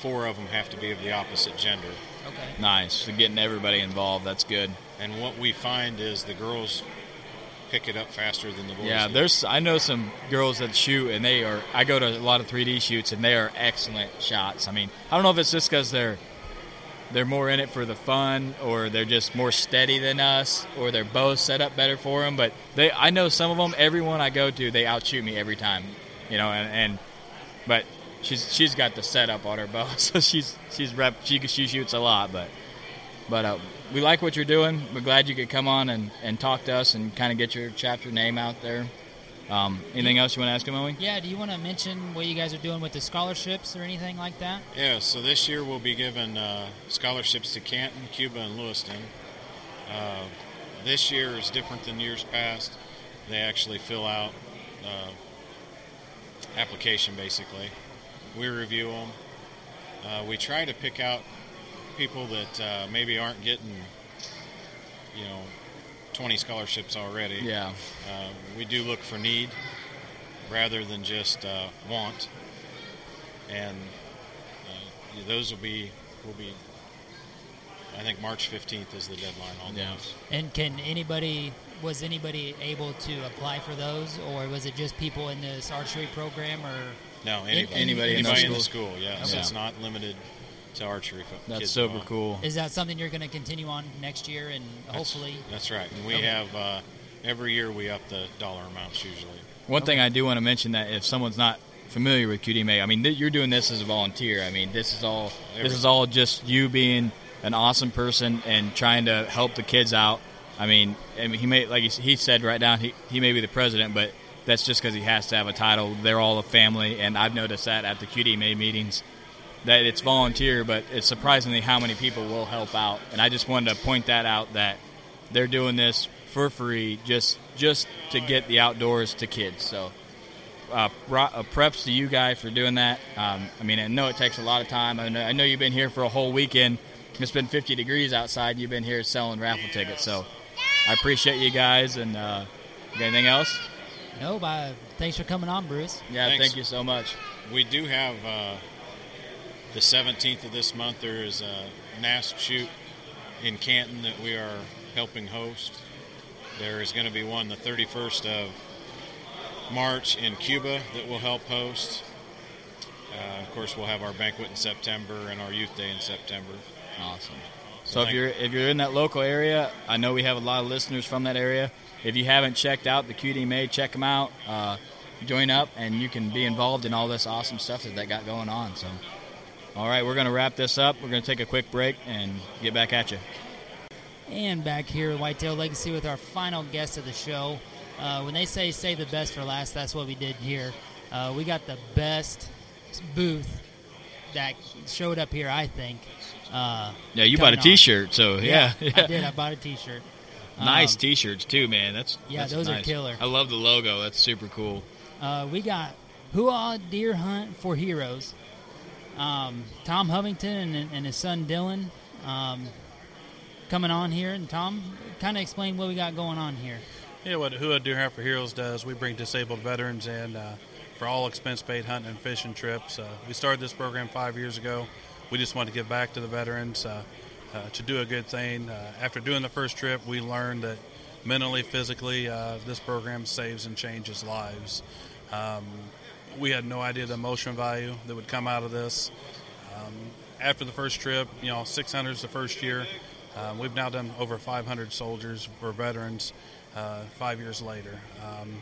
Four of them have to be of the opposite gender. Okay. Nice. So getting everybody involved, that's good. And what we find is the girls pick it up faster than the boys. Yeah, do. there's I know some girls that shoot and they are. I go to a lot of 3D shoots and they are excellent shots. I mean, I don't know if it's just because they're they're more in it for the fun or they're just more steady than us or they're both set up better for them. But they, I know some of them. Everyone I go to, they outshoot me every time. You know, and, and but she's she's got the setup on her bow, so she's she's rep she she shoots a lot, but. But uh, we like what you're doing. We're glad you could come on and, and talk to us and kind of get your chapter name out there. Um, anything else you want to ask him, Owen? Yeah. Do you want to mention what you guys are doing with the scholarships or anything like that? Yeah, so this year we'll be giving uh, scholarships to Canton, Cuba, and Lewistown. Uh, this year is different than years past. They actually fill out uh, application basically. We review them. Uh, we try to pick out people that uh, maybe aren't getting, you know, 20 scholarships already. Yeah. Uh, we do look for need rather than just uh, want, and uh, those will be will be. I think March 15th is the deadline on Yeah. those. And can anybody was anybody able to apply for those, or was it just people in this archery program, or No, anybody, anybody in anybody the in the school? yeah. Yes, Okay. it's not limited to archery. fo- That's kids super cool. is that something you're going to continue on next year and That's- hopefully? That's right. And we Okay. have uh, every year we up the dollar amounts usually. One thing I do want to mention that if someone's not familiar with QDMA, I mean, th- you're doing this as a volunteer. I mean, this is all this is all just you being an awesome person and trying to help the kids out. I mean, I mean he may like he, he said right now he he may be the president, but that's just because he has to have a title. They're all a family, and I've noticed that at the QDMA meetings that it's volunteer, but it's surprisingly how many people will help out. And I just wanted to point that out that they're doing this for free just just to get the outdoors to kids. So uh, uh, preps to you guys for doing that. Um, I mean, I know it takes a lot of time. I know, I know you've been here for a whole weekend. It's been 50 degrees outside. You've been here selling raffle tickets. So I appreciate you guys. And uh, anything else? No, but thanks for coming on, Bruce. Yeah, Thanks. thank you so much. We do have uh, the 17th of this month. There is a NASP shoot in Canton that we are helping host. There is going to be one the 31st of March in Cuba that we'll help host. Uh, of course, we'll have our banquet in September and our youth day in September. Awesome. So if you're if you're in that local area, I know we have a lot of listeners from that area. If you haven't checked out the QDMA, check them out. Uh, join up, and you can be involved in all this awesome stuff that they got going on. So, all right, we're going to wrap this up. We're going to take a quick break and get back at you. And back here at Whitetail Legacy with our final guest of the show. Uh, when they say save the best for last, that's what we did here. Uh, we got the best booth that showed up here, I think. Uh, Yeah, you bought a coming on. T-shirt, so yeah, I yeah. did. I bought a T-shirt. Nice Um, T-shirts too, man. That's Yeah, that's those are killer. I love the logo. That's super cool. Uh, we got Hooah Deer Hunt for Heroes. Um, Tom Hovington and, and his son Dylan um, coming on here. And Tom, kind of explain what we got going on here. Yeah, what Hooah Deer Hunt for Heroes does, we bring disabled veterans in uh, for all expense paid hunting and fishing trips. Uh, we started this program five years ago. We just wanted to give back to the veterans uh, uh, to do a good thing. Uh, after doing the first trip, we learned that mentally, physically, uh, this program saves and changes lives. Um, we had no idea the emotional value that would come out of this. Um, after the first trip, you know, 600 is the first year. Um, we've now done over 500 soldiers for veterans uh, five years later. Um,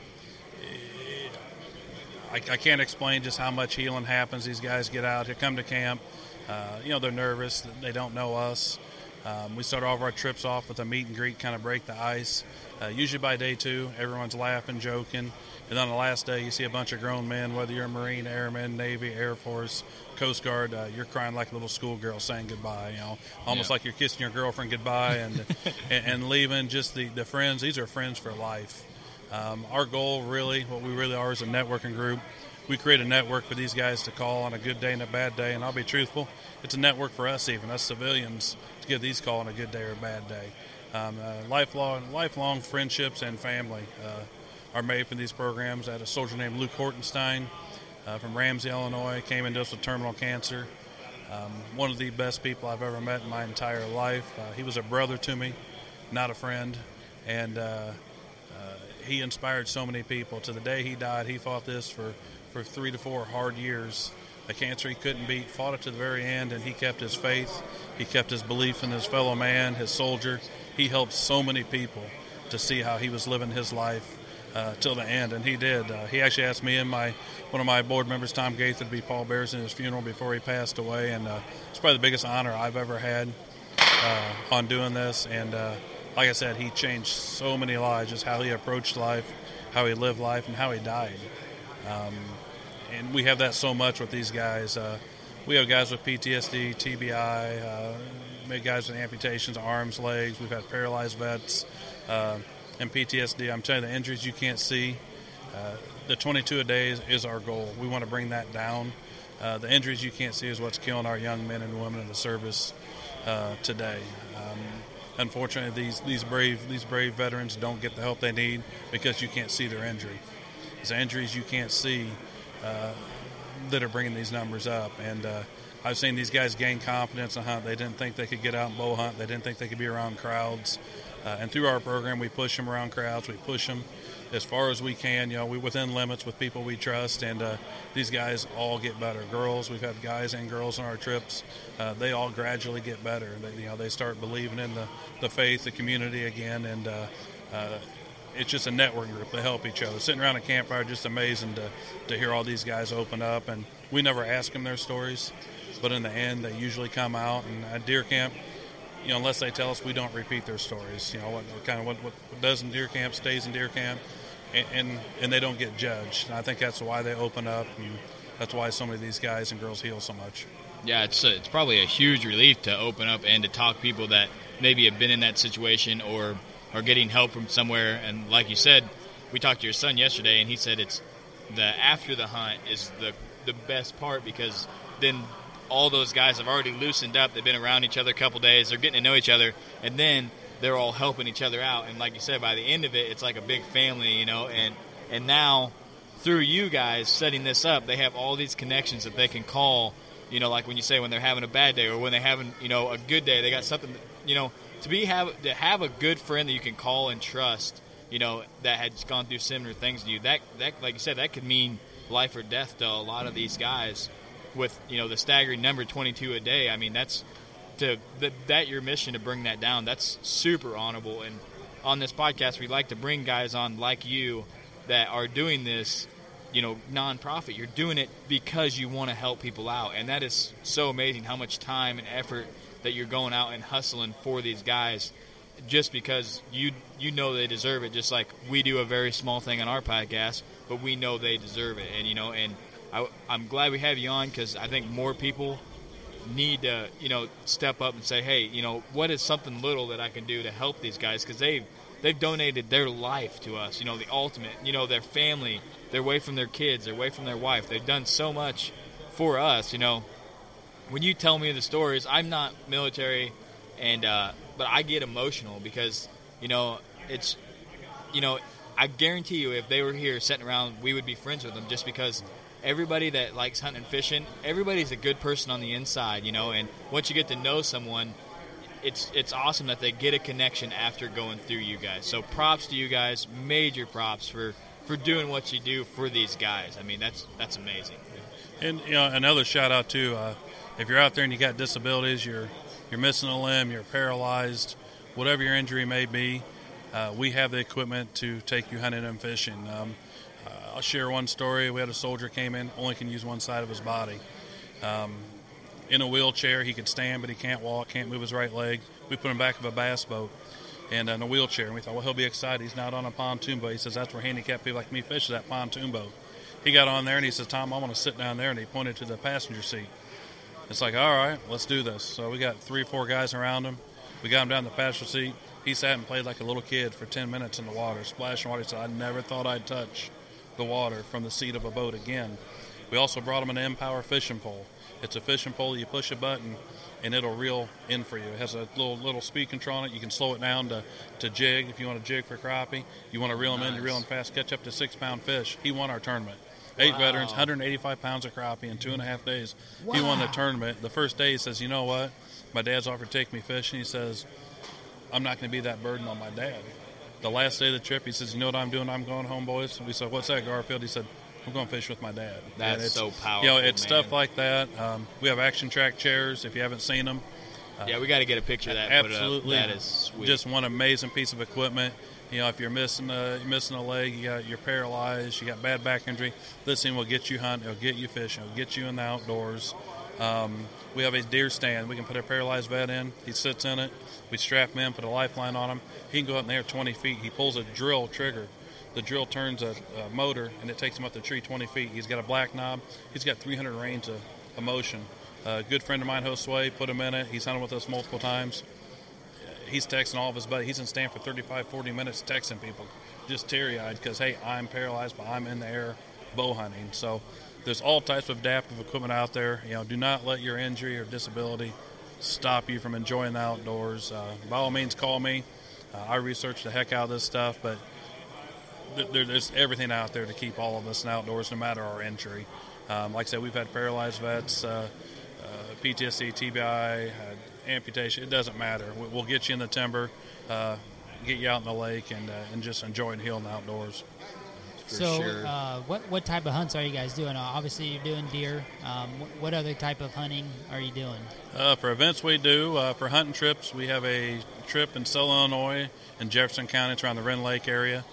I, I can't explain just how much healing happens. These guys get out, they come to camp. Uh, you know, they're nervous. They don't know us. Um, we start all of our trips off with a meet and greet, kind of break the ice. Uh, usually by day two, everyone's laughing, joking. And on the last day, you see a bunch of grown men, whether you're a Marine, Airman, Navy, Air Force, Coast Guard, uh, you're crying like a little schoolgirl saying goodbye, you know, almost Yeah. like you're kissing your girlfriend goodbye and, and, and leaving. Just the, the friends, these are friends for life. Um, our goal, really, what we really are, is a networking group. We create a network for these guys to call on a good day and a bad day. And I'll be truthful, it's a network for us, even us civilians, to give these call on a good day or a bad day. Um, uh, lifelong, lifelong friendships and family uh, are made from these programs. I had a soldier named Luke Hortenstein uh, from Ramsey, Illinois, came into us with terminal cancer. Um, one of the best people I've ever met in my entire life. Uh, he was a brother to me, not a friend, and uh, uh, he inspired so many people. To the day he died, he fought this for, for three to four hard years. A cancer he couldn't beat, fought it to the very end, and he kept his faith. He kept his belief in his fellow man, his soldier. He helped so many people to see how he was living his life uh, till the end, and he did. Uh, he actually asked me and my one of my board members, Tom Gaither, to be pallbearers in his funeral before he passed away, and uh, it's probably the biggest honor I've ever had uh, on doing this. And uh, like I said, he changed so many lives, just how he approached life, how he lived life, and how he died. Um, and we have that so much with these guys. Uh, we have guys with PTSD, TBI, uh, guys with amputations, arms, legs. We've had paralyzed vets uh, and PTSD. I'm telling you, the injuries you can't see. Uh, the 22 a day is, is our goal. We want to bring that down. Uh, the injuries you can't see is what's killing our young men and women in the service uh, today. Um, unfortunately, these these brave these brave veterans don't get the help they need because you can't see their injury. It's injuries you can't see uh, that are bringing these numbers up. And uh, I've seen these guys gain confidence in hunt. They didn't think they could get out and bow hunt. They didn't think they could be around crowds. Uh, and through our program, we push them around crowds. We push them as far as we can. You know, we within limits with people we trust, and uh, these guys all get better. Girls, we've had guys and girls on our trips. Uh, they all gradually get better. They, you know, they start believing in the, the faith, the community again, and uh, uh, it's just a network group. They help each other. Sitting around a campfire, just amazing to, to hear all these guys open up. And we never ask them their stories, but in the end, they usually come out. And at deer camp, you know, unless they tell us, we don't repeat their stories. You know, what, what kind of what, what does in deer camp stays in deer camp, and, and and they don't get judged. And I think that's why they open up, and that's why so many of these guys and girls heal so much. Yeah, it's a, it's probably a huge relief to open up and to talk people that maybe have been in that situation or are getting help from somewhere. And like you said, we talked to your son yesterday, and he said it's the after the hunt is the the best part because then all those guys have already loosened up. They've been around each other a couple days. They're getting to know each other, and then they're all helping each other out. And like you said, by the end of it, it's like a big family, you know. And and now through you guys setting this up, they have all these connections that they can call. You know, like when you say when they're having a bad day or when they're having you know a good day, they got something. You know, to be have to have a good friend that you can call and trust. You know, that had gone through similar things to you. That that like you said, that could mean life or death to a lot of these guys with you know the staggering number 22 a day. I mean that's to that, that your mission to bring that down. That's super honorable. And on this podcast, we like to bring guys on like you that are doing this. You know, nonprofit. You're doing it because you want to help people out, and that is so amazing. How much time and effort that you're going out and hustling for these guys, just because you you know they deserve it. Just like we do a very small thing on our podcast, but we know they deserve it, and you know, and I, am glad we have you on because I think more people need to, you know, step up and say, hey, you know, what is something little that I can do to help these guys? Because they've they've donated their life to us. You know, the ultimate. You know, their family. They're away from their kids. They're away from their wife. They've done so much for us. You know, when you tell me the stories, I'm not military, and uh, but I get emotional because you know it's you know I guarantee you if they were here sitting around, we would be friends with them just because everybody that likes hunting and fishing, everybody's a good person on the inside, you know. And once you get to know someone, it's it's awesome that they get a connection after going through you guys. So props to you guys, major props for for doing what you do for these guys. I mean, that's that's amazing. And you know, another shout out to Uh, if you're out there and you got disabilities, you're you're missing a limb, you're paralyzed, whatever your injury may be, uh, we have the equipment to take you hunting and fishing. Um, I'll share one story. We had a soldier came in, only can use one side of his body. Um, in a wheelchair, he could stand, but he can't walk, can't move his right leg. We put him back of a bass boat and in a wheelchair, and we thought, well, he'll be excited. He's not on a pontoon boat. He says that's where handicapped people like me fish that pontoon boat. He got on there and he says, Tom, I want to sit down there, and he pointed to the passenger seat. It's like, all right, let's do this. So we got three or four guys around him. We got him down the passenger seat. He sat and played like a little kid for 10 minutes in the water, splashing water. He said, I never thought I'd touch the water from the seat of a boat again. We also brought him an Empower fishing pole. It's a fishing pole. You push a button, and it'll reel in for you. It has a little little speed control on it. You can slow it down to, to jig if you want to jig for crappie. You want to reel them in, you reel them fast, catch up to six pound fish. He won our tournament. Eight wow. veterans, 185 pounds of crappie in two and a half days. Wow. He won the tournament. The first day, he says, "You know what? My dad's offered to take me fishing." He says, "I'm not going to be that burden on my dad." the last day of the trip, he says, "You know what I'm doing? I'm going home, boys." We said, "What's that, Garfield?" He said, "I'm going to fish with my dad." That's so powerful. You know, it's man. stuff like that. Um, we have action track chairs. If you haven't seen them, uh, yeah, we got to get a picture of that. Absolutely, that is sweet. Just one amazing piece of equipment. You know, if you're missing a you're missing a leg, you got you're paralyzed, you got bad back injury. This thing will get you hunting, it'll get you fishing, it'll get you in the outdoors. Um, we have a deer stand. We can put a paralyzed vet in. He sits in it. We strap him in, put a lifeline on him. He can go up in there 20 feet. He pulls a drill trigger. The drill turns a, a motor, and it takes him up the tree 20 feet. He's got a black knob. He's got 300 range of, of motion. A good friend of mine, Josue, put him in it. He's hunted with us multiple times. He's texting all of his buddies. He's in stand for 35, 40 minutes texting people, just teary-eyed because, hey, I'm paralyzed, but I'm in the air bow hunting. So there's all types of adaptive equipment out there. You know, do not let your injury or disability stop you from enjoying the outdoors. Uh, by all means, call me. Uh, I research the heck out of this stuff, but there, there's everything out there to keep all of us in outdoors, no matter our injury. Um, like I said, we've had paralyzed vets, uh, uh PTSD, TBI, amputation. It doesn't matter. We'll get you in the timber, uh, get you out in the lake, and, uh, and just enjoy and heal in the outdoors so, sure. uh, what what type of hunts are you guys doing? Uh, obviously, you're doing deer. Um, what other type of hunting are you doing? Uh, for events, we do. Uh, for hunting trips, we have a trip in Southern Illinois in Jefferson County. It's around the Rend Lake area.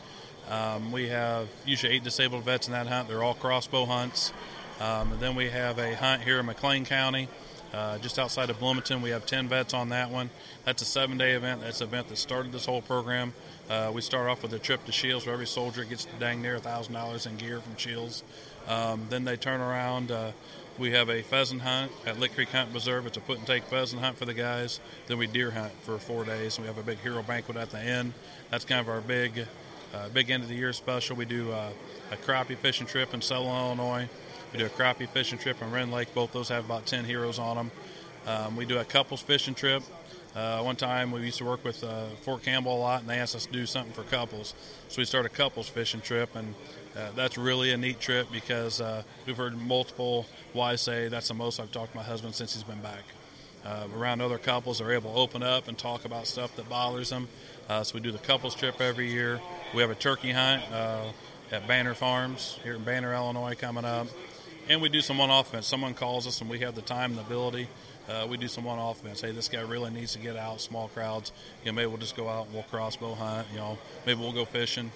Um, we have usually eight disabled vets in that hunt. They're all crossbow hunts. Um, and then we have a hunt here in McLean County, uh, just outside of Bloomington. We have 10 vets on that one. That's a seven day event. That's an event that started this whole program. Uh, we start off with a trip to Scheels where every soldier gets dang near $1,000 in gear from Scheels. Um, then they turn around. Uh, we have a pheasant hunt at Lick Creek Hunt Preserve. It's a put and take pheasant hunt for the guys. Then we deer hunt for four days. We have a big hero banquet at the end. That's kind of our big, uh, big end of the year special. We do uh, a crappie fishing trip in Southern Illinois. We do a crappie fishing trip on Rend Lake. Both those have about 10 heroes on them. Um, we do a couples fishing trip. Uh, one time we used to work with uh, Fort Campbell a lot, and they asked us to do something for couples. So we started a couples fishing trip, and uh, that's really a neat trip because uh, we've heard multiple wives say that's the most I've talked to my husband since he's been back. Uh, around other couples, they're able to open up and talk about stuff that bothers them. Uh, so we do the couples trip every year. We have a turkey hunt at Banner Farms here in Banner, Illinois, coming up. And we do some one-off events. Someone calls us, and we have the time and the ability uh, we do some one-off events. Hey, this guy really needs to get out, small crowds. You know, maybe we'll just go out and we'll crossbow hunt. You know, maybe we'll go fishing.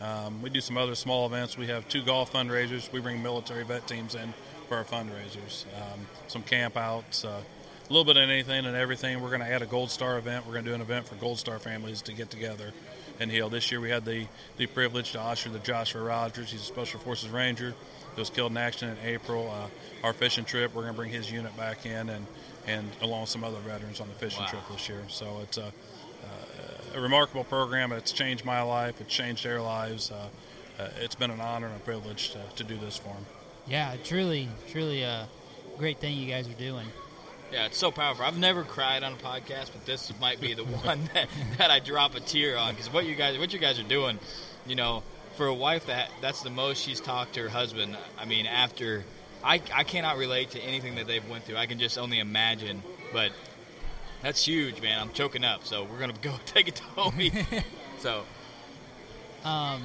Um, we do some other small events. We have two golf fundraisers. We bring military vet teams in for our fundraisers. Um, some campouts, uh, a little bit of anything and everything. We're going to add a Gold Star event. We're going to do an event for Gold Star families to get together and heal. This year we had the, the privilege to usher the Joshua Rogers. He's a Special Forces Ranger. He was killed in action in April. Uh, our fishing trip, we're going to bring his unit back in and and along with some other veterans on the fishing wow. trip this year. So it's a, uh, a, remarkable program. It's changed my life. It's changed their lives. Uh, uh, it's been an honor and a privilege to, to do this for them. Yeah, truly, truly a great thing you guys are doing. Yeah, it's so powerful. I've never cried on a podcast, but this might be the one that, that I drop a tear on because what you guys what you guys are doing, you know, for a wife that that's the most she's talked to her husband. I mean, after I, I cannot relate to anything that they've went through. I can just only imagine. But that's huge, man. I'm choking up, so we're gonna go take it to homie. so, um,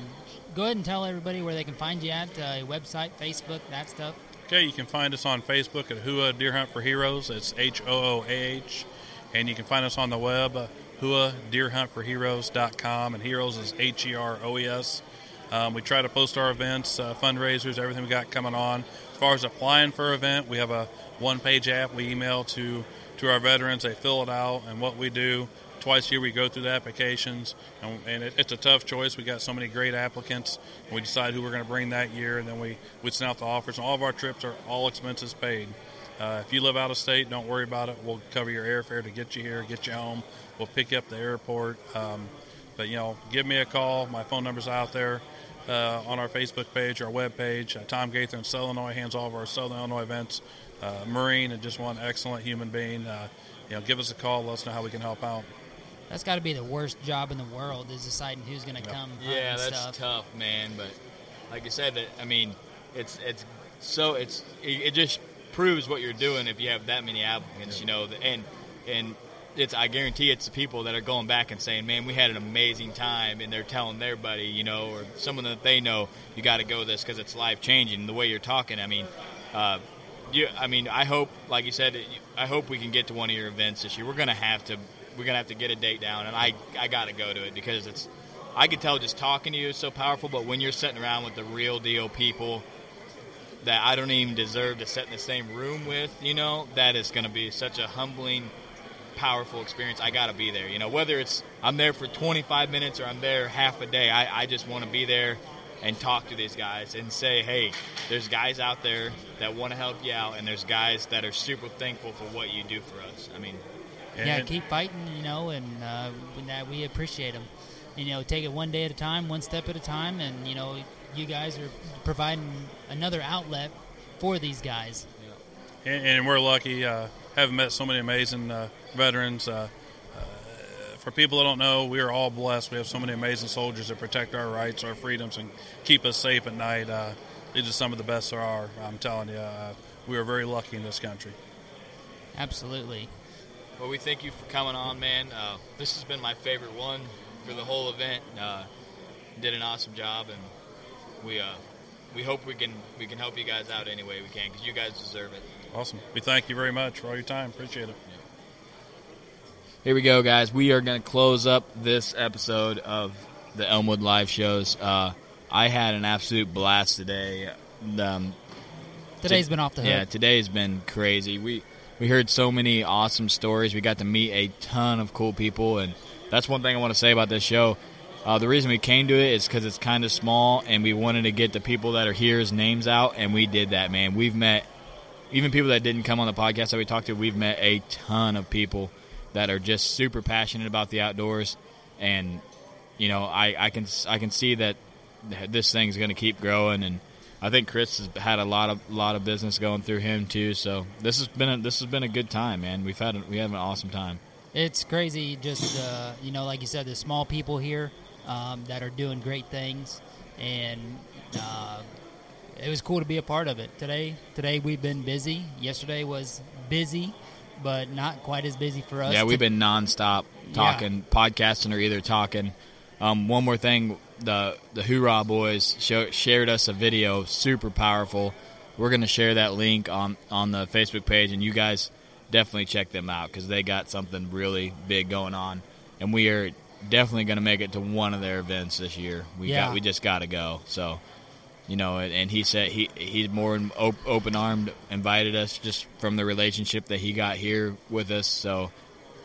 go ahead and tell everybody where they can find you at uh, website, Facebook, that stuff. Okay, you can find us on Facebook at Hooah Deer Hunt for Heroes. It's H O O A H, and you can find us on the web, uh, Hooah Deer Hunt for Heroes.com, and Heroes is H E R O E S. Um, we try to post our events, uh, fundraisers, everything we got coming on As far as applying for an event, we have a one-page app we email to to our veterans. They fill it out, and what we do twice a year we go through the applications, and, and it, it's a tough choice. We got so many great applicants. we decide who we're going to bring that year, and then we we send out the offers. And all of our trips are all expenses paid. Uh, if you live out of state, don't worry about it. We'll cover your airfare to get you here, get you home. We'll pick you up the airport. Um, but you know, give me a call. My phone number's out there uh, on our Facebook page, our web page. Uh, Tom Gaither in Southern Illinois hands all of our Southern Illinois events. Uh, Marine and just one excellent human being. Uh, you know, give us a call. Let us know how we can help out. That's got to be the worst job in the world is deciding who's going to come. Yeah, that's stuff. tough, man. But like I said, that I mean, it's it's so it's it, it just proves what you're doing if you have that many applicants. You know, and and it's I guarantee it's the people that are going back and saying, "Man, we had an amazing time," and they're telling their buddy, you know, or someone that they know, "You got to go this because it's life changing." The way you're talking, I mean, uh, you, I mean, I hope, like you said, I hope we can get to one of your events this year. We're gonna have to, we're gonna have to get a date down, and I, I got to go to it because it's, I can tell just talking to you is so powerful, but when you're sitting around with the real deal people that I don't even deserve to sit in the same room with, you know, that is going to be such a humbling powerful experience. I got to be there. You know, whether it's I'm there for 25 minutes or I'm there half a day, I, I just want to be there and talk to these guys and say, hey, there's guys out there that want to help you out, and there's guys that are super thankful for what you do for us. I mean, yeah, keep fighting, you know, and uh, we appreciate them. You know, take it one day at a time, one step at a time, and you know, you guys are providing another outlet for these guys. Yeah. And, and, we're lucky. Uh, having met so many amazing uh, veterans. Uh, uh, for people that don't know, we are all blessed. We have so many amazing soldiers that protect our rights, our freedoms, and keep us safe at night. Uh, these are some of the best there are. I'm telling you, uh, we are very lucky in this country. Absolutely. Well, we thank you for coming on, man. Uh, this has been my favorite one for the whole event. Uh, did an awesome job, and we we hope we can we can help you guys out any way we can because you guys deserve it. Awesome. We thank you very much for all your time. Appreciate it. Here we go, guys. We are going to close up this episode of the Elmwood live shows. Uh, I had an absolute blast today. Um, Today's to- been off the hook. Yeah, today's been crazy. We we heard so many awesome stories. We got to meet a ton of cool people, and that's one thing I want to say about this show. Uh, the reason we came to it is because it's kind of small, and we wanted to get the people that are here's names out, and we did that. Man, we've met even people that didn't come on the podcast that we talked to. We've met a ton of people that are just super passionate about the outdoors, and you know, I, I can I can see that this thing's going to keep growing, and I think Chris has had a lot of lot of business going through him too. So this has been a, this has been a good time, man. We've had a, we have an awesome time. It's crazy, just uh, you know, like you said, the small people here um, that are doing great things, and uh, it was cool to be a part of it. Today, today we've been busy. Yesterday was busy, but not quite as busy for us. Yeah, we've To- been nonstop talking, podcasting, or either talking. Um, one more thing, the the Hoorah Boys show, shared us a video, super powerful. We're going to share that link on on the Facebook page, and you guys definitely check them out because they got something really big going on, and we are definitely going to make it to one of their events this year. We Yeah. got we just got to go. So, you know, and, he said he he's more op- open armed, invited us just from the relationship that he got here with us. So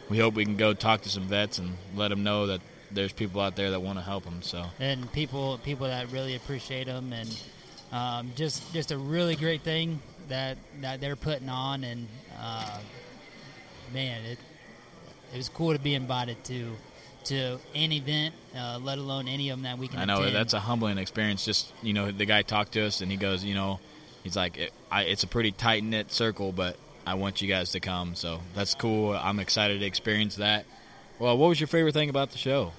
we hope we can go talk to some vets and let them know that there's people out there that want to help them. So and people people that really appreciate them, and um, just just a really great thing that that they're putting on, and uh, man, it it was cool to be invited to to an event, uh, let alone any of them that we can. I know attend. that's a humbling experience. Just you know, the guy talked to us and he goes, you know, he's like, it, I, it's a pretty tight knit circle, but I want you guys to come. So that's cool. I'm excited to experience that. Well, what was your favorite thing about the show?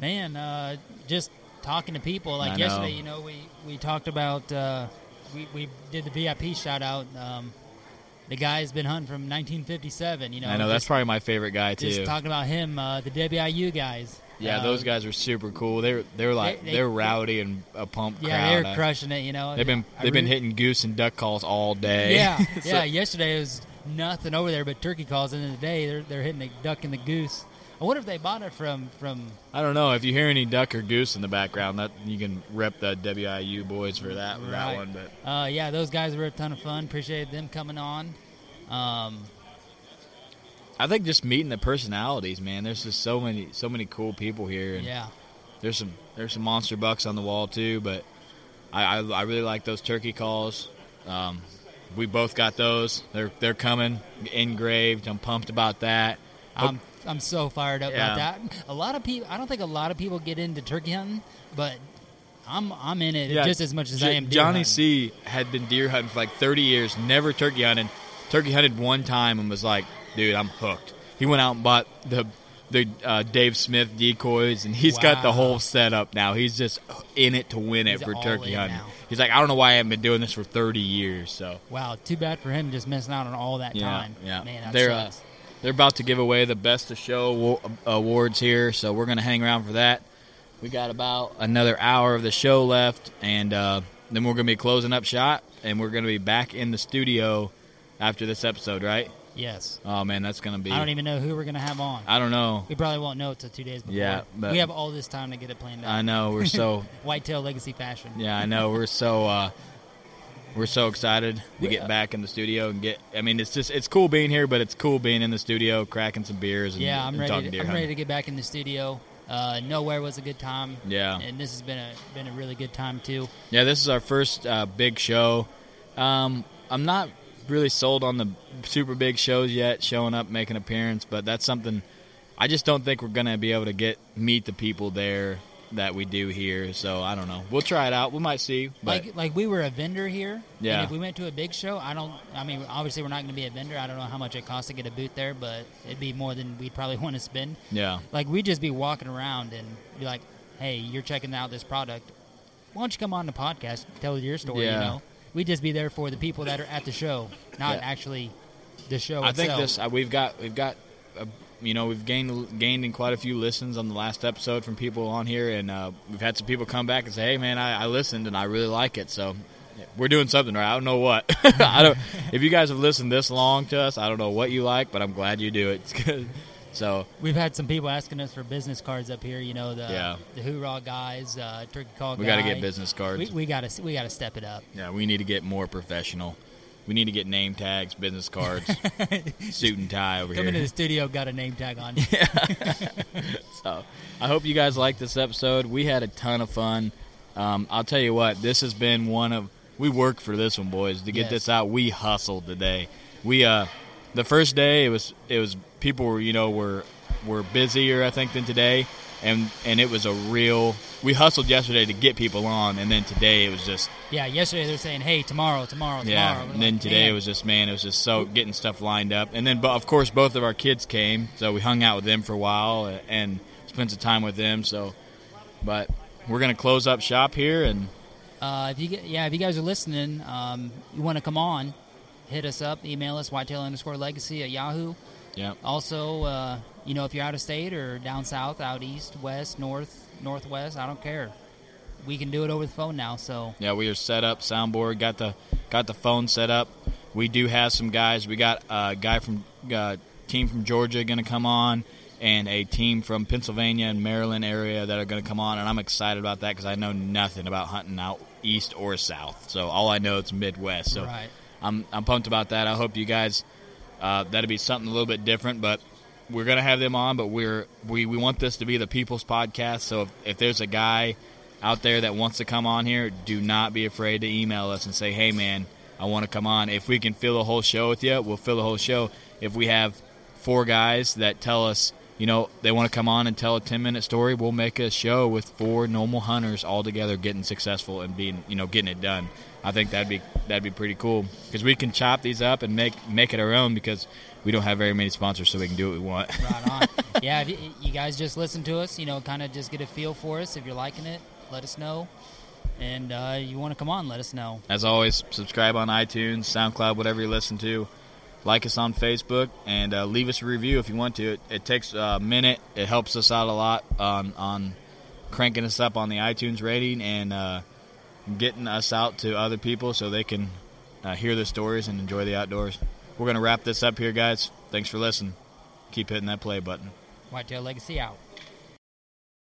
man uh, just talking to people like yesterday you know we, we talked about uh, we, we did the vip shout out um, the guy's been hunting from 1957 you know I know that's probably my favorite guy too. just talking about him uh, the wiu guys yeah, those guys are super cool. They're they're like They- are they- rowdy and a pump yeah crowd. they're crushing it you know They've been I they've been hitting goose and duck calls all day. yeah So- yeah yesterday was nothing over there but turkey calls and in the day they're, they're hitting the duck and the goose i wonder if they bought it from from I don't know if you hear any duck or goose in the background. That you can rep the WIU boys for that that one. But Uh, yeah, those guys were a ton of fun. Appreciated them coming on. Um, I think just meeting the personalities, man. There's just so many so many cool people here. And yeah, There's some there's some monster bucks on the wall too, but I I, I really like those turkey calls. Um, we both got those. They're they're coming engraved. I'm pumped about that. I'm I'm so fired up Yeah. about that. A lot of people. I don't think a lot of people get into turkey hunting, but I'm I'm in it Yeah, just as much as I J- am. Deer Johnny hunting. C had been deer hunting for like 30 years, never turkey hunted. Turkey hunted one time and was like, "Dude, I'm hooked." He went out and bought the the uh, Dave Smith decoys, and he's got the whole setup now. He's just in it to win it He's for turkey hunting. now. He's like, "I don't know why I haven't been doing this for 30 years." So Wow, too bad for him just missing out on all that yeah, time. yeah, man, they're uh, they're about to give away the best of show awards here, so we're gonna hang around for that. We got about another hour of the show left, and uh, then we're gonna be closing up shot, and we're gonna be back in the studio after this episode, right? yes. Oh man, that's gonna be. I don't even know who we're gonna have on. I don't know. we probably won't know until two days before. Yeah, but- we have all this time to get it planned out. I know we're so. Whitetail legacy fashion. Yeah, I know we're so. Uh, we're so excited to get back in the studio and get. I mean, it's just it's cool being here, but it's cool being in the studio, cracking some beers. And, Yeah, I'm and ready. talking To, I'm hunting. ready to get back in the studio. Uh, Nowhere was a good time. Yeah. and this has been a been a really good time too. Yeah, this is our first uh, big show. Um, I'm not really sold on the super big shows yet, showing up, making an appearance, but that's something I just don't think we're gonna be able to get meet the people there that we do here. So I don't know. We'll try it out. We might see. But like like we were a vendor here. Yeah. And if we went to a big show, I don't. I mean, obviously we're not going to be a vendor. I don't know how much it costs to get a booth there, but it'd be more than we'd probably want to spend. yeah, Like we'd just be walking around and be like, "Hey, you're checking out this product. Why don't you come on the podcast, tell your story?" Yeah. You know, we'd just be there for the people that are at the show, not Yeah. actually the show. I think this uh, we've got we've got. Uh, you know, we've gained gained in quite a few listens on the last episode from people on here, and uh, we've had some people come back and say, "Hey, man, I, I listened and I really like it." So we're doing something right. I don't know what. I don't. If you guys have listened this long to us, I don't know what you like, but I'm glad you do it. So We've had some people asking us for business cards up here. You know the Yeah. the hoorah guys, uh, turkey call. Guys. We gotta get business cards. We, we gotta we gotta step it up. yeah, we need to get more professional. We need to get name tags, business cards, suit and tie over Come here. into the studio, got a name tag on. So I hope you guys liked this episode. We had a ton of fun. Um, I'll tell you what, this has been one of we worked for this one, boys. To get Yes. this out, we hustled today. We uh, the first day it was it was people were you know were were busier I think than today, and and it was a real. We hustled yesterday to get people on, and then today it was just yeah, yesterday they're saying, "Hey, tomorrow, tomorrow, yeah. tomorrow." And then like, today "Man." it was just man, it was just so getting stuff lined up, and then but of course both of our kids came, so we hung out with them for a while and spent some time with them. So, but we're gonna close up shop here, and Uh, if you get, yeah, if you guys are listening, um, you want to come on, hit us up, email us whitetail underscore legacy at Yahoo. yeah, Also, uh, you know, if you're out of state or down south, out east, west, north, northwest, I don't care. We can do it over the phone now. So yeah, we are set up, soundboard, got the got the phone set up. We do have some guys. We got a guy from uh, team from Georgia going to come on, and a team from Pennsylvania and Maryland area that are going to come on, and I'm excited about that because I know nothing about hunting out east or south. So all I know it's Midwest. So Right. I'm I'm pumped about that. I hope you guys uh, that'll be something a little bit different, but we're gonna have them on. But we're we, we want this to be the people's podcast. So if, if there's a guy out there that wants to come on here, do not be afraid to email us and say, "Hey, man, I want to come on." If we can fill a whole show with you, we'll fill a whole show. If we have four guys that tell us, you know, they want to come on and tell a 10 minute story, we'll make a show with four normal hunters all together getting successful and being, you know, getting it done. I think that'd be that'd be pretty cool because we can chop these up and make make it our own because we don't have very many sponsors, so we can do what we want. right on. yeah, if you, you guys just listen to us. You know, kind of just get a feel for us. If you're liking it, let us know. And uh, you want to come on, let us know. As always, subscribe on iTunes, SoundCloud, whatever you listen to. Like us on Facebook and uh, leave us a review if you want to. It, it takes a minute. It helps us out a lot on on cranking us up on the iTunes rating and uh, getting us out to other people so they can uh, hear the stories and enjoy the outdoors. We're gonna wrap this up here, guys. Thanks for listening. Keep hitting that play button. Whitetail Legacy out.